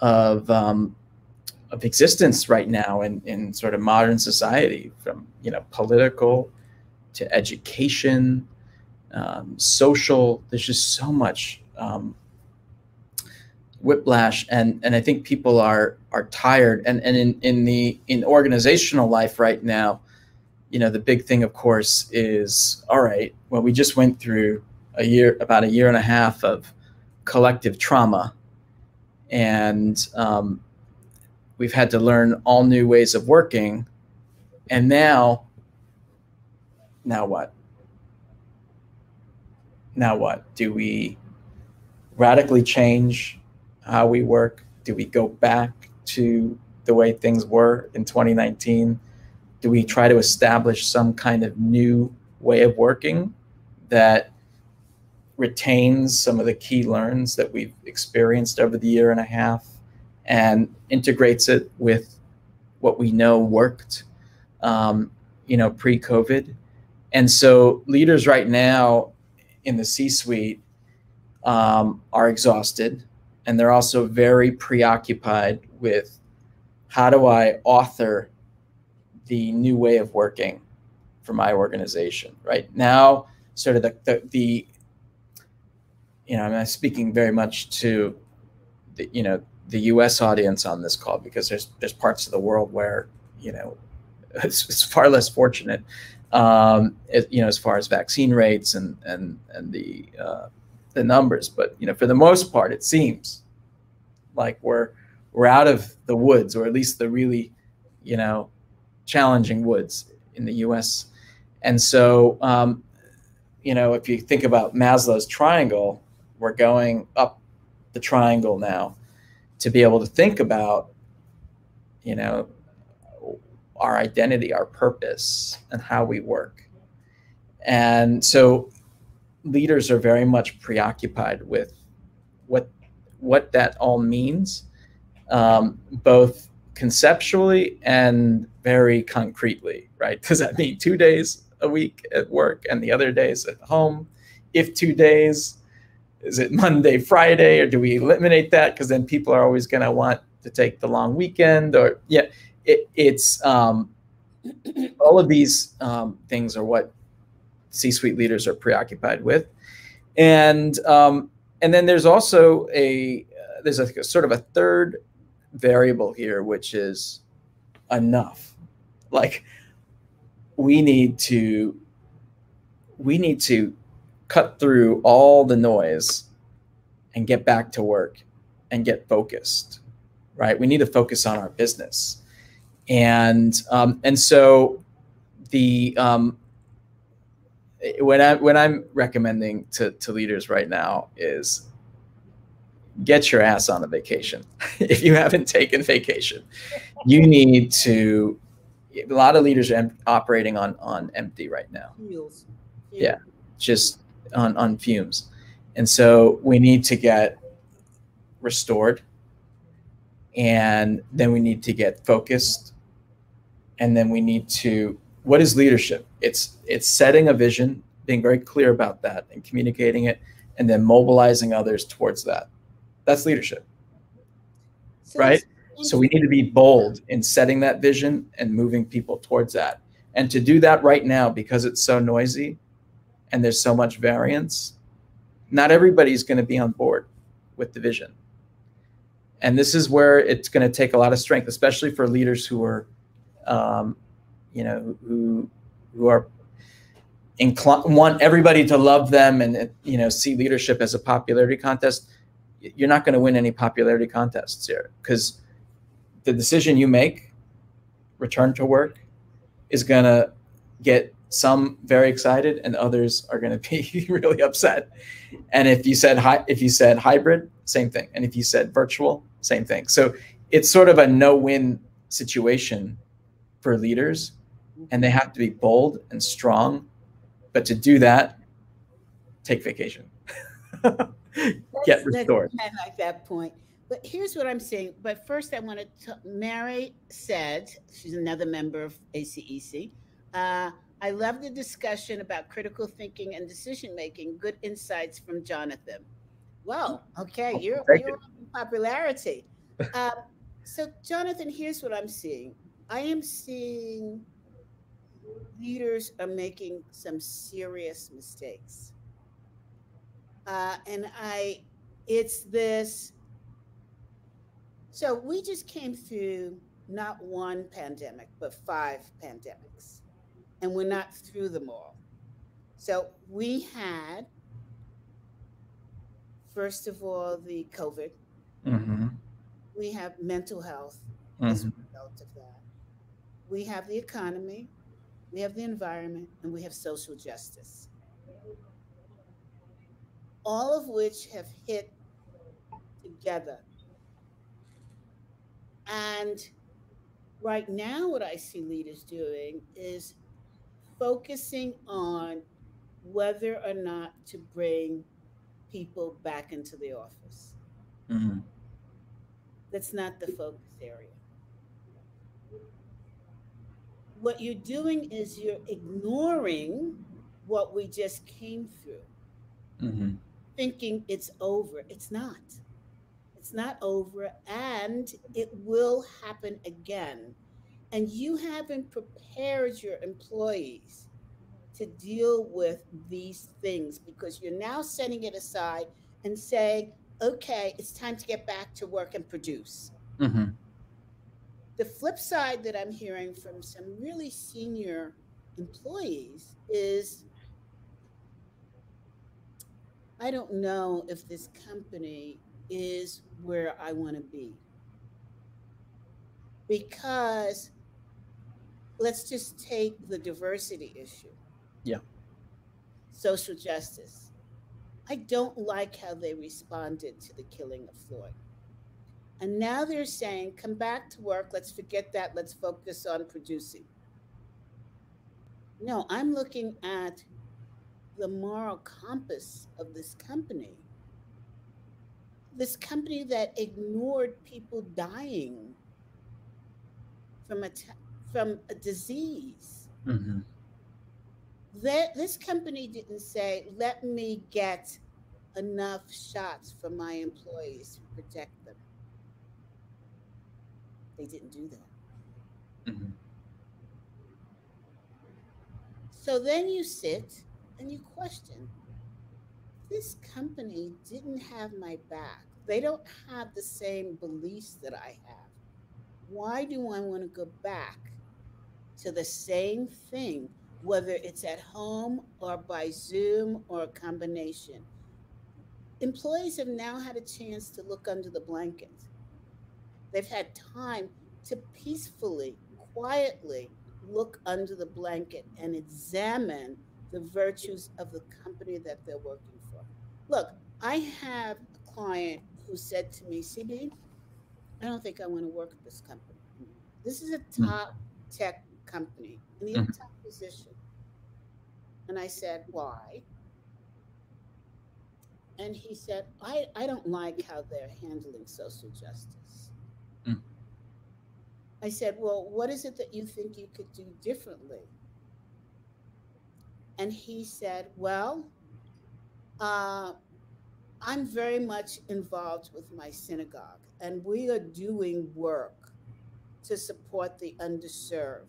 of um, of existence right now in, in sort of modern society, from you know political to education, um, social. There's just so much um, whiplash, and and I think people are are tired. And and in in the in organizational life right now, you know, the big thing, of course, is all right. Well, we just went through a year, about a year and a half of collective trauma, and um, we've had to learn all new ways of working. And now, now what? Now what? Do we radically change how we work? Do we go back to the way things were in 2019? Do we try to establish some kind of new way of working that retains some of the key learns that we've experienced over the year and a half and integrates it with what we know worked, um, you know, pre-COVID. And so leaders right now in the C-suite um, are exhausted, and they're also very preoccupied with how do I author the new way of working for my organization right? Now sort of the, the, the you know i'm speaking very much to the you know the us audience on this call because there's there's parts of the world where you know it's, it's far less fortunate um, it, you know as far as vaccine rates and and and the uh, the numbers. But you know for the most part it seems like we're we're out of the woods or at least the really you know challenging woods in the U.S. And so, um, you know, if you think about Maslow's triangle, we're going up the triangle now to be able to think about, you know, our identity, our purpose, and how we work. And so, leaders are very much preoccupied with what what that all means, um, both conceptually and very concretely, right? Does that mean two days a week at work and the other days at home? If two days, is it Monday, Friday, or do we eliminate that? Because then people are always going to want to take the long weekend, or yeah, it, it's um, all of these um, things are what C-suite leaders are preoccupied with, and um, and then there's also a uh, there's a, a sort of a third variable here, which is enough. Like we need to we need to cut through all the noise and get back to work and get focused right we need to focus on our business and um, and so the um, when I when I'm recommending to to leaders right now is get your ass on a vacation. if you haven't taken vacation, you need to. A lot of leaders are operating on on empty right now. Fuels. Yeah. yeah, just on on fumes, and so we need to get restored, and then we need to get focused, and then we need to. What is leadership? It's it's setting a vision, being very clear about that, and communicating it, and then mobilizing others towards that that's leadership. So right? So we need to be bold in setting that vision and moving people towards that. And to do that right now, because it's so noisy and there's so much variance, not everybody's going to be on board with the vision. And this is where it's going to take a lot of strength, especially for leaders who are, um, you know, who who are inclined want everybody to love them and you know see leadership as a popularity contest you're not going to win any popularity contests here because the decision you make, return to work, is going to get some very excited and others are going to be really upset. And if you said hi, if you said hybrid, same thing. And if you said virtual, same thing. So it's sort of a no-win situation for leaders, and they have to be bold and strong. But to do that, take vacation. get restored. I like that point. But here's what I'm saying. But first, I want to. Mary said she's another member of ACEC. Uh, I love the discussion about critical thinking and decision making. Good insights from Jonathan. Well, okay, you're, you're popularity. Uh, So, Jonathan, here's what I'm seeing I am seeing leaders are making some serious mistakes. Uh, and I, it's this. So we just came through not one pandemic, but five pandemics, and we're not through them all. So we had, first of all, the COVID. Mm-hmm. We have mental health Mm-hmm. as a result of that. We have the economy, we have the environment, and we have social justice. All of which have hit together. And right now, what I see leaders doing is focusing on whether or not to bring people back into the office. Mm-hmm. That's not the focus area. What you're doing is you're ignoring what we just came through, Mm-hmm. Thinking it's over. It's not. It's not over, and it will happen again. And you haven't prepared your employees to deal with these things because you're now setting it aside and saying, okay, it's time to get back to work and produce. Mm-hmm. The flip side that I'm hearing from some really senior employees is I don't know if this company is where I want to be. Because let's just take the diversity issue. Yeah. Social justice. I don't like how they responded to the killing of Floyd. And now they're saying, come back to work. Let's forget that. Let's focus on producing. No, I'm looking at the moral compass of this company. This company that ignored people dying from a, from a disease. Mm-hmm. That this company didn't say, let me get enough shots for my employees to protect them. They didn't do that. Mm-hmm. So then you sit and you question this company didn't have my back. They don't have the same beliefs that I have. Why do I want to go back to the same thing, whether it's at home or by Zoom or a combination? Employees have now had a chance to look under the blanket. They've had time to peacefully, quietly look under the blanket and examine the virtues of the company that they're working for. Look, I have a client who said to me, CB, I don't think I want to work at this company. This is a top tech company in the Mhm. top position. And I said, why? And he said, I, I don't like how they're handling social justice. Mm. I said, Well, what is it that you think you could do differently? And he said, Well, uh, I'm very much involved with my synagogue, and we are doing work to support the underserved.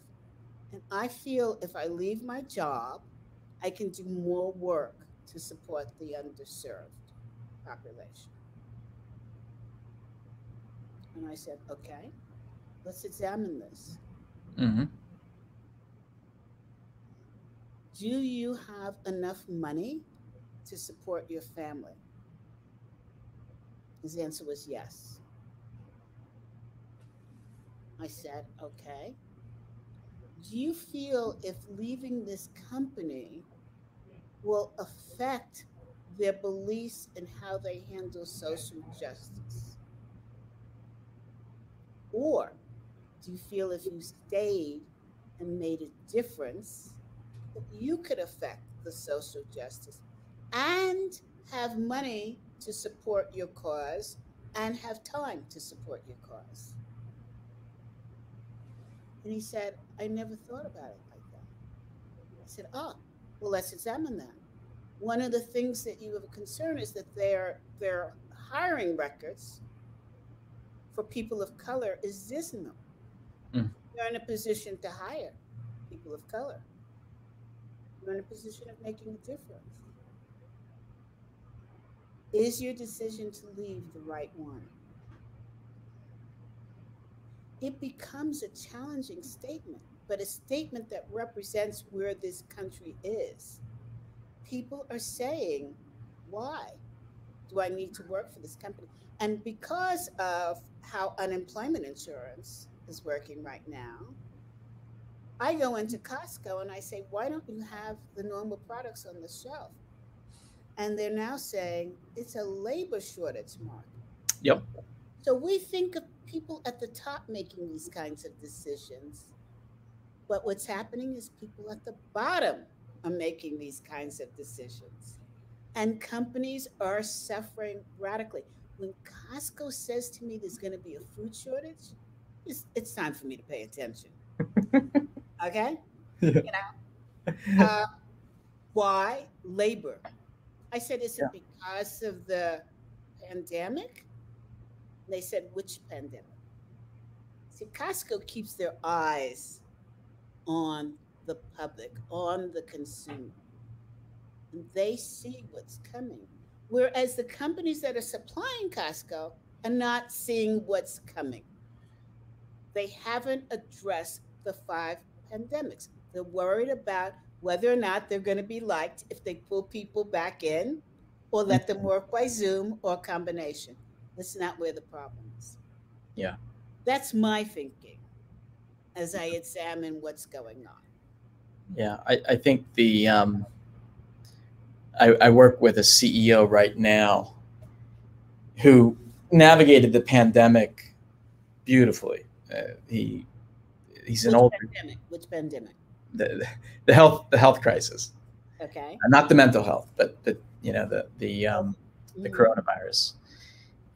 And I feel if I leave my job, I can do more work to support the underserved population. And I said, Okay, let's examine this. Mm-hmm. Do you have enough money to support your family? His answer was yes. I said, okay. Do you feel if leaving this company will affect their beliefs and how they handle social justice? Or do you feel if you stayed and made a difference, that you could affect the social justice and have money to support your cause and have time to support your cause? And he said, I never thought about it like that. I said, Oh, well, let's examine that. One of the things that you have a concern is that their their hiring records for people of color is dismal. Mm. You're in a position to hire people of color. You're in a position of making a difference. Is your decision to leave the right one? It becomes a challenging statement, but a statement that represents where this country is. People are saying, why do I need to work for this company? And because of how unemployment insurance is working right now, I go into Costco and I say, why don't you have the normal products on the shelf? And they're now saying it's a labor shortage market. Yep. So we think of people at the top making these kinds of decisions. But what's happening is people at the bottom are making these kinds of decisions. And companies are suffering radically. When Costco says to me there's going to be a food shortage, it's, it's time for me to pay attention. okay? Yeah. You know? Uh, why? Labor. I said, is it because of the pandemic? They said, which pandemic? See, Costco keeps their eyes on the public, on the consumer. And they see what's coming. Whereas the companies that are supplying Costco are not seeing what's coming. They haven't addressed the five pandemics. They're worried about whether or not they're going to be liked if they pull people back in or let them work by Zoom or a combination. That's not where the problem is. Yeah. That's my thinking as I examine what's going on. Yeah, I, I think the um, I, I work with a CEO right now who navigated the pandemic beautifully. Uh, he he's an old pandemic? Which pandemic? the, the health the health crisis, Okay. Uh, not the mental health, but the you know the the um, the Mhm. coronavirus,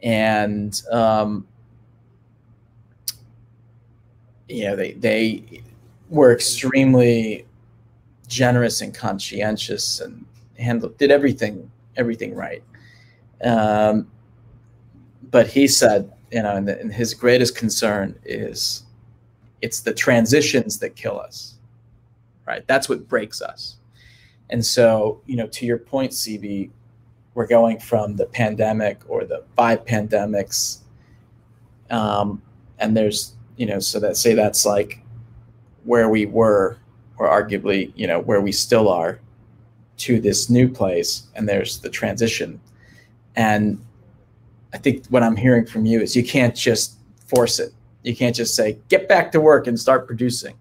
and um, you know they they were extremely generous and conscientious and handled did everything everything right. Um, but he said, you know, and, the, and his greatest concern is it's the transitions that kill us, right? That's what breaks us. And so, you know, to your point, CB, we're going from the pandemic or the five pandemics, um, and there's, you know, so that say that's like where we were, or arguably, you know, where we still are, to this new place, and there's the transition, and I think what I'm hearing from you is you can't just force it. You can't just say get back to work and start producing.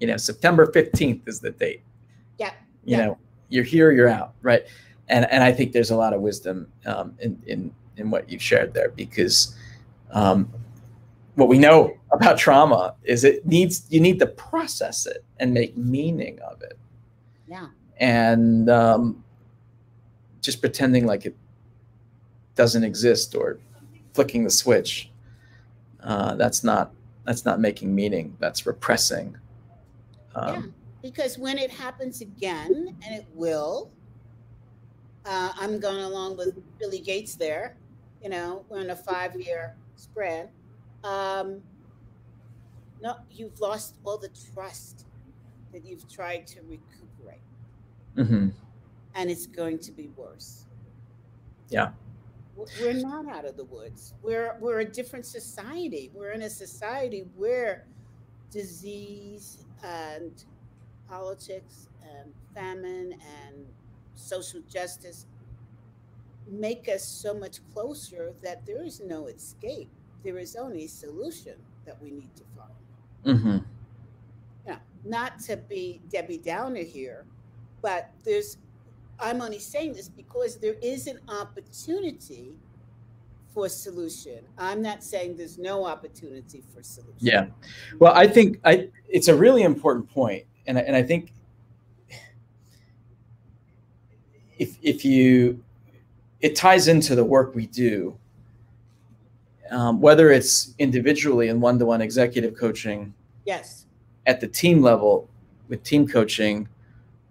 You know, September 15th is the date Yeah. you Yeah. know you're here you're out right and and i think there's a lot of wisdom um, in in in what you've shared there because um, what we know about trauma is it needs you need to process it and make meaning of it Yeah. and um, just pretending like it doesn't exist or flicking the switch uh, that's not that's not making meaning that's repressing um, Yeah. Because when it happens again, and it will, uh, I'm going along with Billy Gates there. You know, we're in a five year spread. Um, no, you've lost all the trust that you've tried to recuperate, mhm. and it's going to be worse. Yeah. We're not out of the woods. We're we're a different society. We're in a society where disease and politics and famine and social justice make us so much closer that there is no escape. There is only solution that we need to find. Mhm. Now, not to be Debbie Downer here, but there's I'm only saying this because there is an opportunity for solution. I'm not saying there's no opportunity for solution. Yeah. Well, I think I it's a really important point, and I- and I think if if you it ties into the work we do, um, whether it's individually in one-to-one executive coaching Yes. at the team level with team coaching,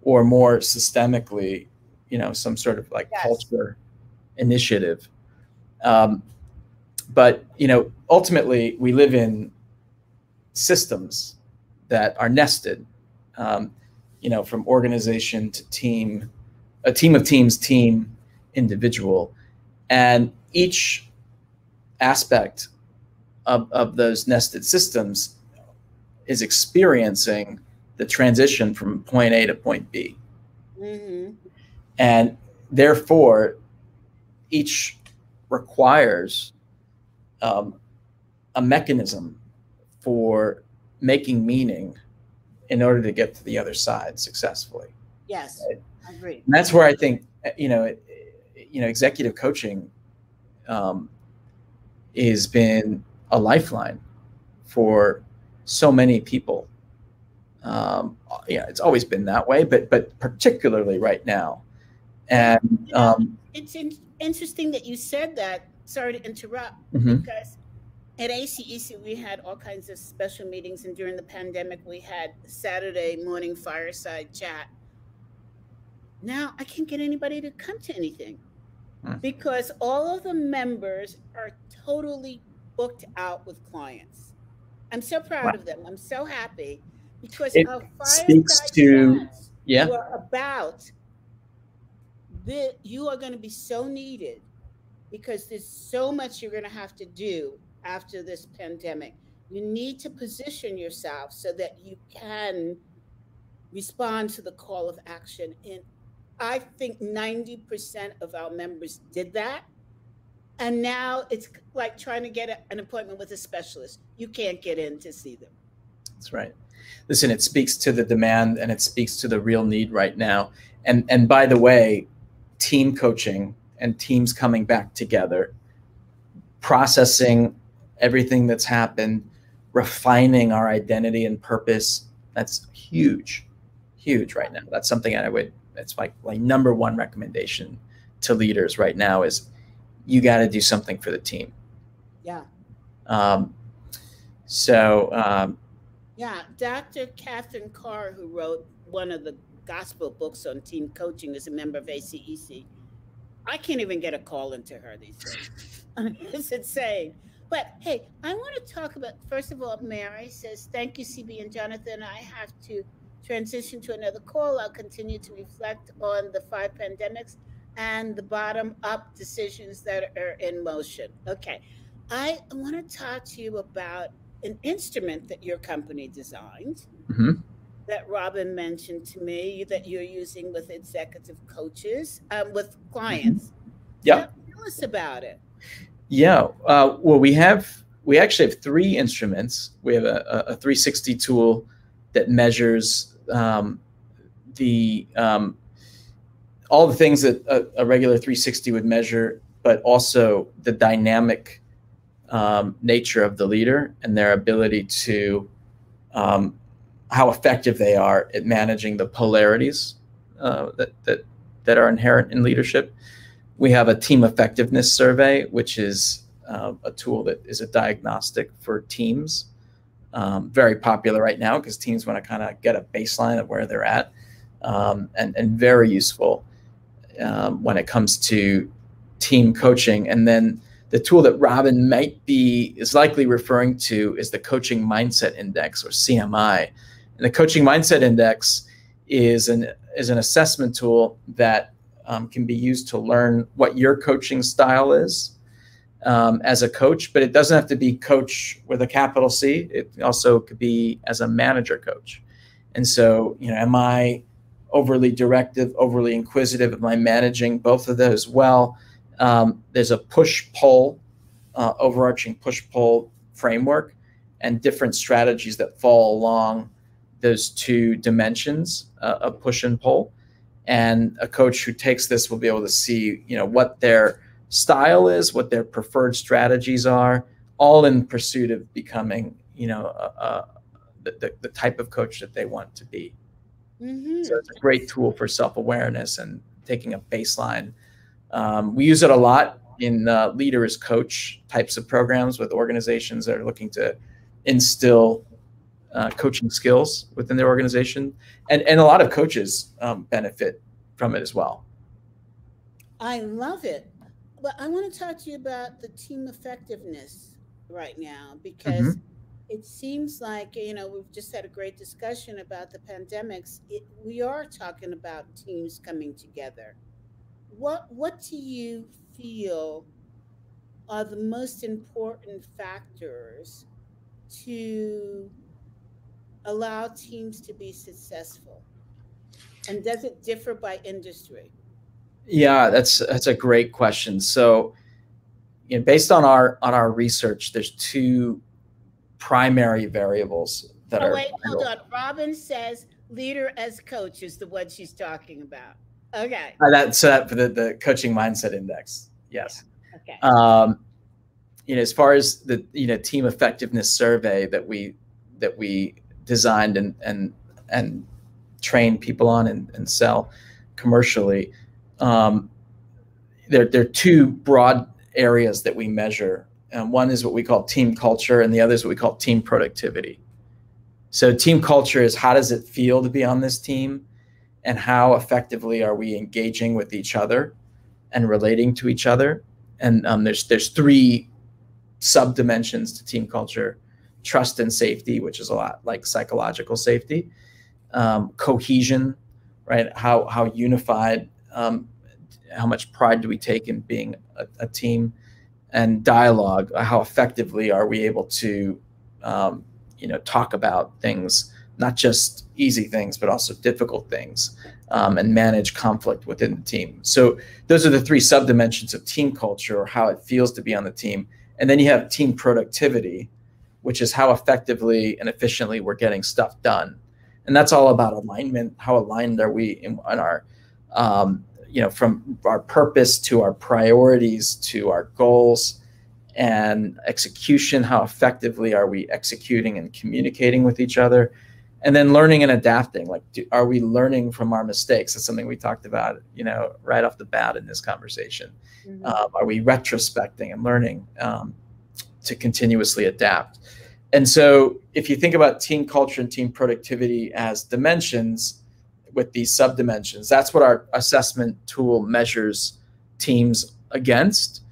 or more systemically, you know, some sort of like Yes. culture initiative. Um, but you know, ultimately, we live in systems that are nested. Um, you know, from organization to team, a team of teams, team, individual, and each aspect of, of those nested systems is experiencing the transition from point A to point B. Mm-hmm. And therefore, each requires um, a mechanism for making meaning in order to get to the other side successfully. Yes, right? I agree. And that's where I think you know, you know, executive coaching um, has been a lifeline for so many people. Um, yeah, it's always been that way, but but particularly right now. And um, it's in, interesting that you said that. Sorry to interrupt, mm-hmm. because at ACEC we had all kinds of special meetings, and during the pandemic we had Saturday morning fireside chat. Now I can't get anybody to come to anything hmm. because all of the members are totally booked out with clients. I'm so proud wow. of them. I'm so happy because it our speaks to yeah about the, you are going to be so needed because there's so much you're going to have to do after this pandemic. You need to position yourself so that you can respond to the call of action. And I think 90% of our members did that. And now it's like trying to get an appointment with a specialist. You can't get in to see them. That's right. Listen, it speaks to the demand and it speaks to the real need right now. And and by the way, team coaching and teams coming back together, processing everything that's happened, refining our identity and purpose, that's huge. Huge right now. That's something that I would that's like my number one recommendation to leaders right now is you got to do something for the team. Yeah. Um, so. Um, yeah, Dr. Catherine Carr, who wrote one of the gospel books on team coaching, as a member of ACEC. I can't even get a call into her these days. it's insane. But hey, I want to talk about first of all, Mary says, Thank you, CB and Jonathan. I have to transition to another call. I'll continue to reflect on the five pandemics and the bottom up decisions that are in motion. Okay. I want to talk to you about an instrument that your company designed mm-hmm. That Robin mentioned to me that you're using with executive coaches, um, with clients. Mm-hmm. Yeah. Tell us about it. Yeah. Uh, well, we have, we actually have three instruments. We have a, a 360 tool that measures um, the um, all the things that a, a, regular 360 would measure, but also the dynamic um, nature of the leader and their ability to um, how effective they are at managing the polarities uh, that that that are inherent in leadership. We have a team effectiveness survey, which is uh, a tool that is a diagnostic for teams. Um, very popular right now because teams want to kind of get a baseline of where they're at, um, and and very useful um, when it comes to team coaching. And then the tool that Robin might be is likely referring to is the Coaching Mindset Index or CMI. And the Coaching Mindset Index is an is an assessment tool that um, can be used to learn what your coaching style is um, as a coach, but it doesn't have to be coach with a capital C. It also could be as a manager coach. And so, you know, am I overly directive, overly inquisitive? Am I managing both of those well? Um, there's a push pull, uh, overarching push pull framework, and different strategies that fall along those two dimensions uh, of push and pull. And a coach who takes this will be able to see, you know, what their style is, what their preferred strategies are, all in pursuit of becoming, you know, a, the, the type of coach that they want to be. Mm-hmm. So it's a great tool for self awareness and taking a baseline. Um, we use it a lot in uh, leader as coach types of programs with organizations that are looking to instill uh, coaching skills within their organization, and and a lot of coaches um, benefit from it as well. I love it. but I want to talk to you about the team effectiveness right now because mm-hmm. it seems like you know we've just had a great discussion about the pandemics. It, we are talking about teams coming together. What what do you feel are the most important factors to allow teams to be successful? And does it differ by industry? Yeah, that's that's a great question. So, you know, based on our on our research, there's two primary variables that oh, are. Wait, hold on. Robin says leader as coach is the one she's talking about. Okay. Uh, that's uh, for the the coaching mindset index. Yes. Okay. Um, you know, as far as the you know team effectiveness survey that we that we designed and and and train people on and, and sell commercially um, there, there are two broad areas that we measure. And one is what we call team culture, and the other is what we call team productivity. So, team culture is how does it feel to be on this team, and how effectively are we engaging with each other and relating to each other. And um, there's there's three sub dimensions to team culture: trust and safety, which is a lot like psychological safety, um, cohesion, right? How how unified um, how much pride do we take in being a, a, team? And dialogue how effectively are we able to um, you know talk about things not just easy things but also difficult things um, and manage conflict within the team. So those are the three subdimensions of team culture or how it feels to be on the team. And then you have team productivity which is how effectively and efficiently we're getting stuff done and that's all about alignment how aligned are we in, in our um, you know, from our purpose to our priorities to our goals and execution. How effectively are we executing and communicating with each other? And then learning and adapting. Like, do, are we learning from our mistakes? That's something we talked about, you know, right off the bat in this conversation. Mm-hmm. Um, are we retrospecting and learning um, to continuously adapt? And so, if you think about team culture and team productivity as dimensions, with these subdimensions. That's what our assessment tool measures teams against.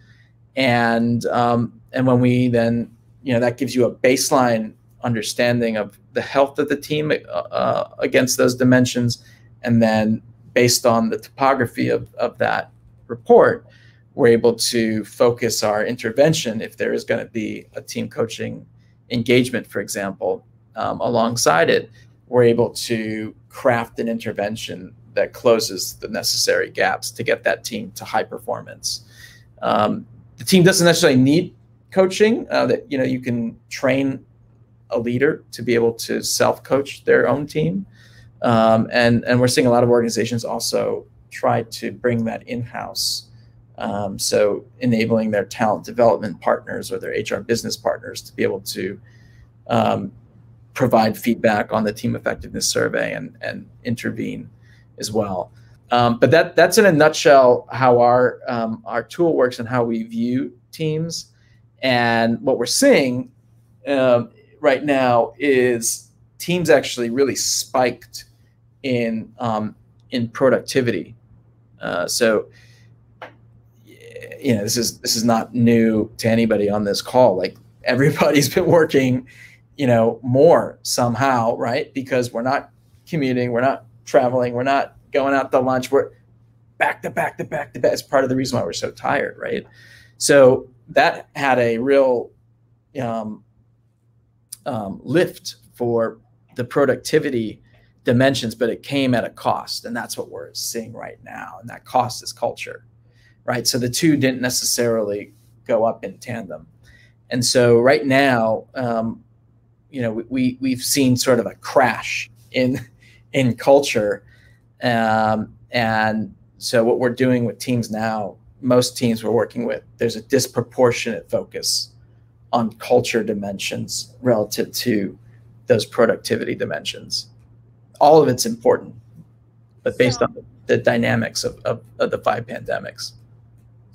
And um, and when we then, you know, that gives you a baseline understanding of the health of the team uh, uh, against those dimensions. And then based on the topography of, of that report, we're able to focus our intervention if there is going to be a team coaching engagement, for example, um, alongside it. We're able to craft an intervention that closes the necessary gaps to get that team to high performance. Um, the team doesn't necessarily need coaching. Uh, that you know you can train a leader to be able to self-coach their own team, um, and and we're seeing a lot of organizations also try to bring that in-house. Um, so enabling their talent development partners or their HR business partners to be able to um, provide feedback on the team effectiveness survey and, and intervene as well. Um, but that that's in a nutshell how our um, our tool works and how we view teams. And what we're seeing um, right now is teams actually really spiked in um, in productivity. Uh, so you know this is this is not new to anybody on this call. Like everybody's been working you know, more somehow, right? Because we're not commuting, we're not traveling, we're not going out to lunch, we're back to back to back to back. It's part of the reason why we're so tired, right? So that had a real um, um, lift for the productivity dimensions, but it came at a cost, and that's what we're seeing right now. And that cost is culture, right? So the two didn't necessarily go up in tandem. And so right now, um, you know we we've seen sort of a crash in in culture um, and so what we're doing with teams now most teams we're working with there's a disproportionate focus on culture dimensions relative to those productivity dimensions all of it's important but based so, on the dynamics of, of, of the five pandemics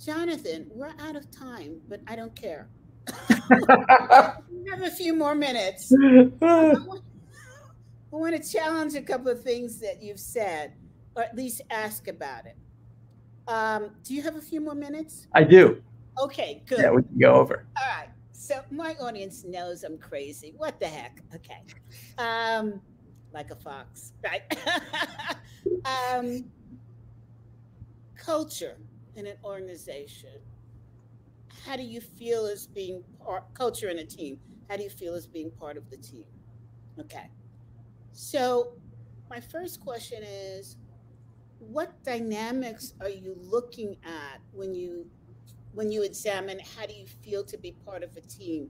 jonathan we're out of time but i don't care we have a few more minutes. I want to challenge a couple of things that you've said, or at least ask about it. Um, do you have a few more minutes? I do. Okay, good. Yeah, we can go over. All right. So my audience knows I'm crazy. What the heck? Okay. Um, like a fox, right? um, culture in an organization. How do you feel as being part culture in a team? How do you feel as being part of the team? Okay. So my first question is what dynamics are you looking at when you when you examine how do you feel to be part of a team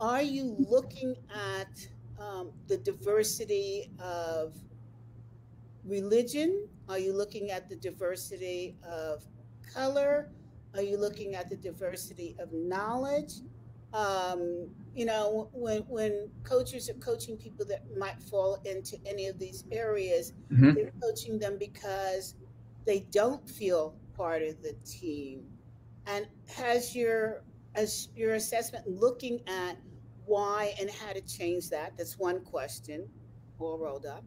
are you looking at um, the diversity of religion are you looking at the diversity of color are you looking at the diversity of knowledge um, you know, when when coaches are coaching people that might fall into any of these areas, mm-hmm. they're coaching them because they don't feel part of the team. And has your as your assessment looking at why and how to change that? That's one question, all rolled up.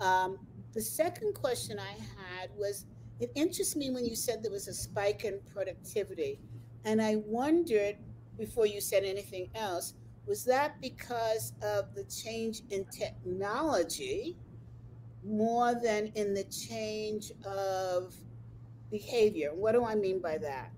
Um, the second question I had was it interests me when you said there was a spike in productivity. And I wondered before you said anything else, was that because of the change in technology more than in the change of behavior? What do I mean by that?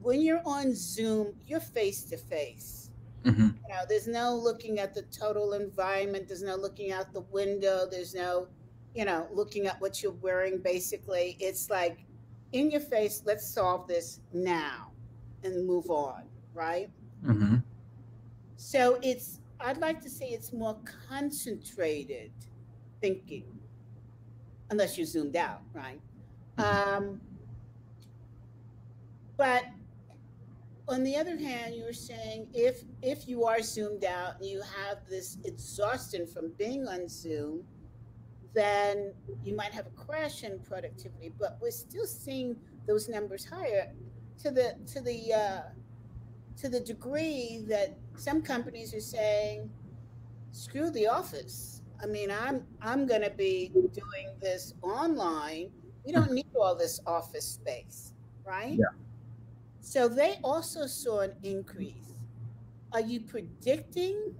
When you're on Zoom, you're face to face. You know, there's no looking at the total environment. There's no looking out the window. There's no, you know, looking at what you're wearing. Basically, it's like in your face. Let's solve this now and move on right? Mm-hmm. So it's, I'd like to say it's more concentrated thinking, unless you zoomed out, right? Mm-hmm. Um, but on the other hand, you were saying if if you are zoomed out and you have this exhaustion from being on Zoom, then you might have a crash in productivity. But we're still seeing those numbers higher to the to the uh, to the degree that some companies are saying, screw the office. I mean, I'm I'm going to be doing this online. We don't need all this office space, right? Yeah. So they also saw an increase. Are you predicting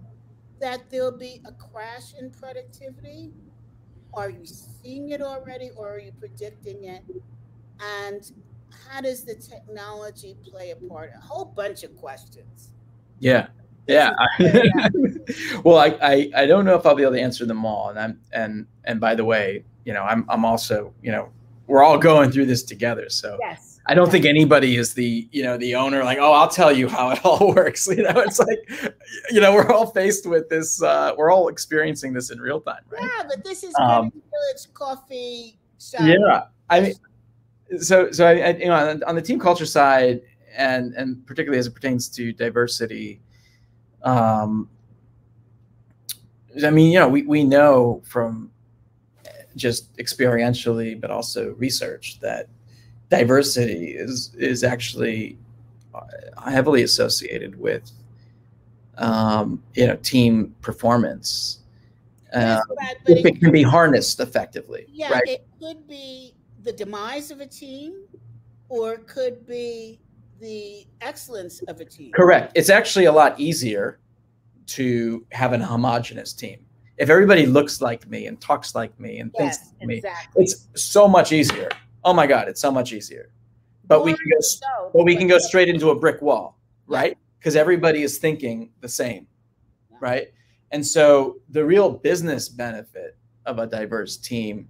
that there'll be a crash in productivity? Are you seeing it already or are you predicting it? And how does the technology play a part? A whole bunch of questions. Yeah. Yeah. well, I, I, I don't know if I'll be able to answer them all. And I'm, and, and by the way, you know, I'm, I'm also, you know, we're all going through this together. So yes. I don't think anybody is the, you know, the owner like, oh, I'll tell you how it all works. You know, it's like, you know, we're all faced with this, uh, we're all experiencing this in real time, right? Yeah, but this is um, Village Coffee shop. Yeah. I mean, so so I, I, you know on the team culture side and and particularly as it pertains to diversity um i mean you know we, we know from just experientially but also research that diversity is is actually uh, heavily associated with um, you know team performance uh, it, it, can be harnessed effectively yeah right? it could be the demise of a team or it could be the excellence of a team. Correct. It's actually a lot easier to have an homogenous team. If everybody looks like me and talks like me and yes, thinks like exactly. me, it's so much easier. Oh my God, it's so much easier. But we can go, so, but we can go straight into a brick wall, right? Because everybody is thinking the same, right? And so the real business benefit of a diverse team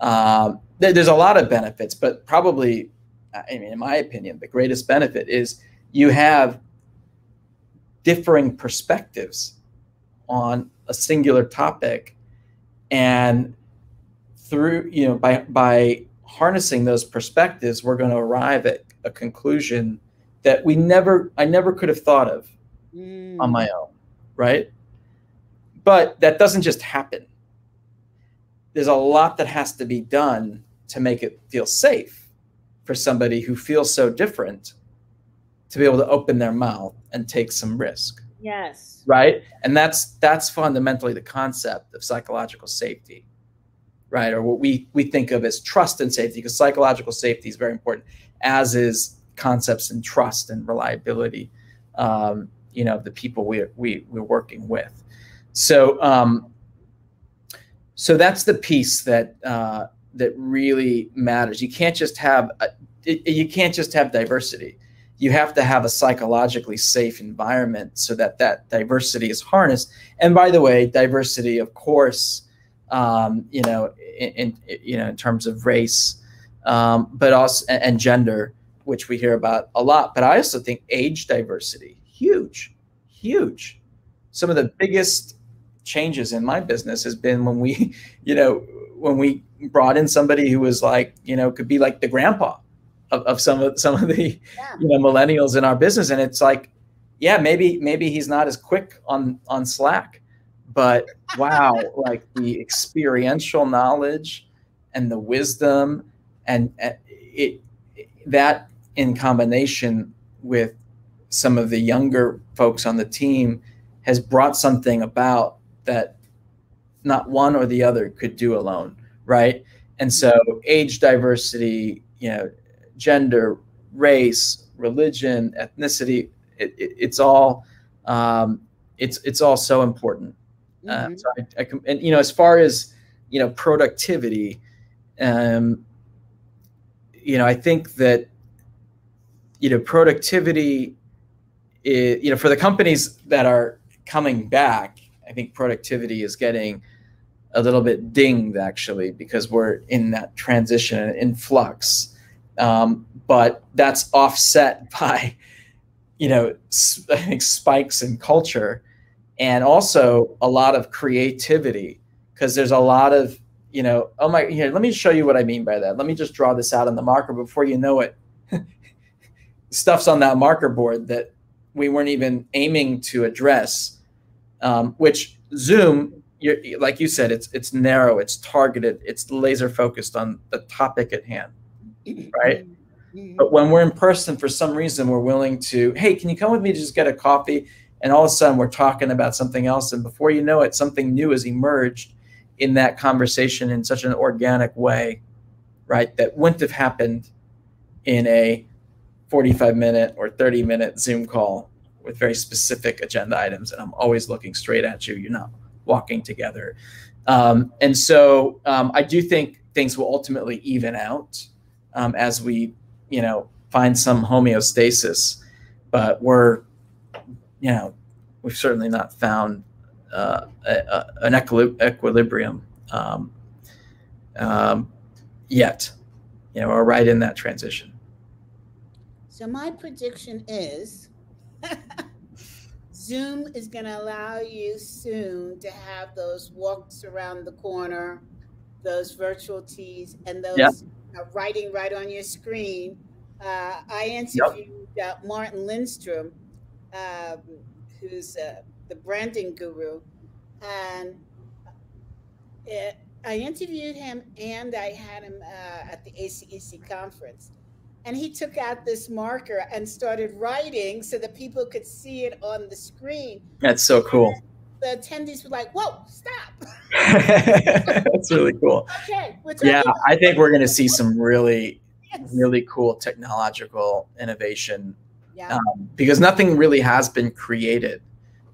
um, there's a lot of benefits, but probably, I mean, in my opinion, the greatest benefit is you have differing perspectives on a singular topic, and through you know by by harnessing those perspectives, we're going to arrive at a conclusion that we never I never could have thought of mm. on my own, right? But that doesn't just happen there's a lot that has to be done to make it feel safe for somebody who feels so different to be able to open their mouth and take some risk. Yes. Right? And that's that's fundamentally the concept of psychological safety. Right? Or what we we think of as trust and safety, because psychological safety is very important, as is concepts in trust and reliability. Um, you know, the people we we we're working with. So um, so that's the piece that uh, that really matters. You can't just have a, you can't just have diversity. You have to have a psychologically safe environment so that that diversity is harnessed. And by the way, diversity, of course, um, you know, in, in, you know, in terms of race, um, but also and, and gender, which we hear about a lot. But I also think age diversity, huge, huge. Some of the biggest changes in my business has been when we, you know, when we brought in somebody who was like, you know, could be like the grandpa of, of some of some of the, yeah. you know, millennials in our business, and it's like, yeah, maybe maybe he's not as quick on on Slack, but wow, like the experiential knowledge and the wisdom and it that in combination with some of the younger folks on the team has brought something about that not one or the other could do alone right? And so age diversity you know gender race religion ethnicity it, it, it's all um, it's it's all so important. uh, mm-hmm. uh, so I, I, and you know as far as you know productivity um, you know i think that you know productivity is, you know for the companies that are coming back i think productivity is getting a little bit dinged actually because we're in that transition in flux um, but that's offset by you know I think spikes in culture and also a lot of creativity because there's a lot of you know oh my here let me show you what i mean by that. Let me just draw this out on the marker before you know it. Stuff's on that marker board that we weren't even aiming to address um, which zoom like you said it's it's narrow it's targeted it's laser focused on the topic at hand right? Mm-hmm. but when we're in person for some reason we're willing to hey can you come with me to just get a coffee and all of a sudden we're talking about something else. And before you know it something new has emerged in that conversation in such an organic way right that wouldn't have happened in a 45 minute or 30 minute zoom call with very specific agenda items. And i'm always looking straight at you. You're not walking together. Um, and so um, i do think things will ultimately even out um, as we you know find some homeostasis. But we're you know, we've certainly not found uh, a, a, an equilibrium um, um, yet. You know, we're right in that transition. So my prediction is Zoom is going to allow you soon to have those walks around the corner, those virtual teas, and those yep. uh, writing right on your screen. Uh, I interviewed yep. uh, Martin Lindstrom, um, who's uh, the branding guru, and it, I interviewed him and I had him uh, at the ACEC conference. And he took out this marker and started writing so that people could see it on the screen. That's so cool. And the attendees were like, whoa, stop. That's really cool. Okay. Yeah, I think we're going to see some really, really cool technological innovation yeah. Um, because nothing really has been created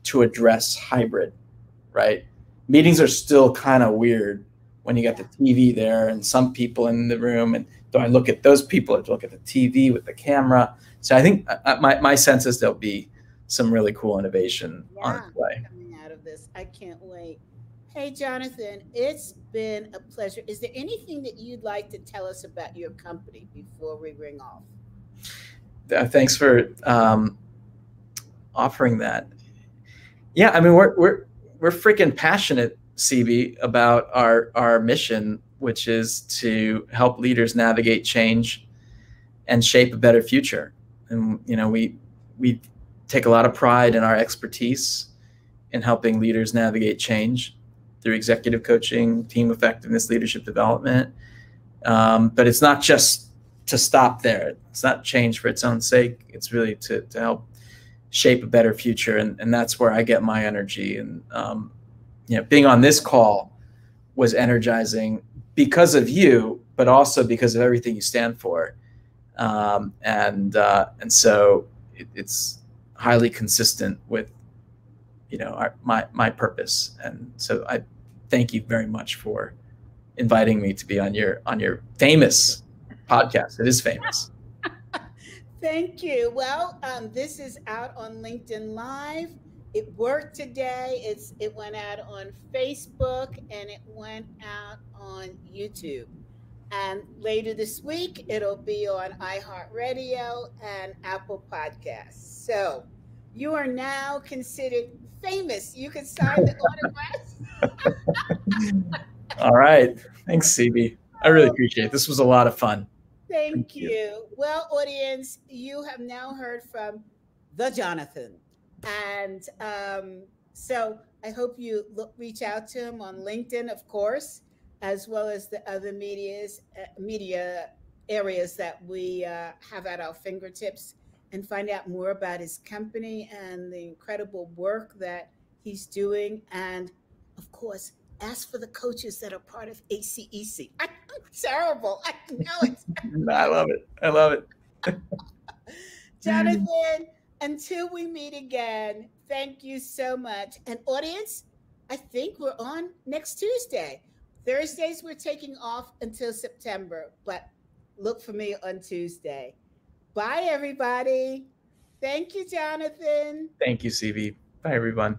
to address hybrid, right? Meetings are still kind of weird when you got the TV there and some people in the room. And do I look at those people or do I look at the TV with the camera? So I think uh, my, my sense is there'll be some really cool innovation yeah, on its way. Coming out of this, I can't wait. Hey, Jonathan, it's been a pleasure. Is there anything that you'd like to tell us about your company before we ring off? Uh, thanks for um, offering that. Yeah, I mean we're we're we're freaking passionate, CB, about our our mission, which is to help leaders navigate change and shape a better future. And you know, we we take a lot of pride in our expertise in helping leaders navigate change through executive coaching, team effectiveness, leadership development. Um, but it's not just to stop there. It's not change for its own sake. It's really to, to help shape a better future. And, and that's where I get my energy. And, um, you know, being on this call was energizing, because of you, but also because of everything you stand for. Um, and uh, and so it, it's highly consistent with you know our, my my purpose. And so I thank you very much for inviting me to be on your on your famous podcast. It is famous. Thank you. Well, um, this is out on LinkedIn Live. It worked today. It's it went out on Facebook and it went out on YouTube. And later this week, it'll be on iHeartRadio and Apple Podcasts. So you are now considered famous. You can sign the autographs. All right. Thanks, CB. I really appreciate it. This was a lot of fun. Thank, Thank you. you. Well, audience, you have now heard from the Jonathan. And um, so I hope you look, reach out to him on LinkedIn, of course, as well as the other medias, uh, media areas that we uh, have at our fingertips and find out more about his company and the incredible work that he's doing. And of course, ask for the coaches that are part of ACEC. I'm terrible. I know it. I love it. I love it. Jonathan, until we meet again, thank you so much. And audience, I think we're on next Tuesday. Thursdays we're taking off until September, but look for me on Tuesday. Bye, everybody. Thank you, Jonathan. Thank you, CB. Bye, everyone.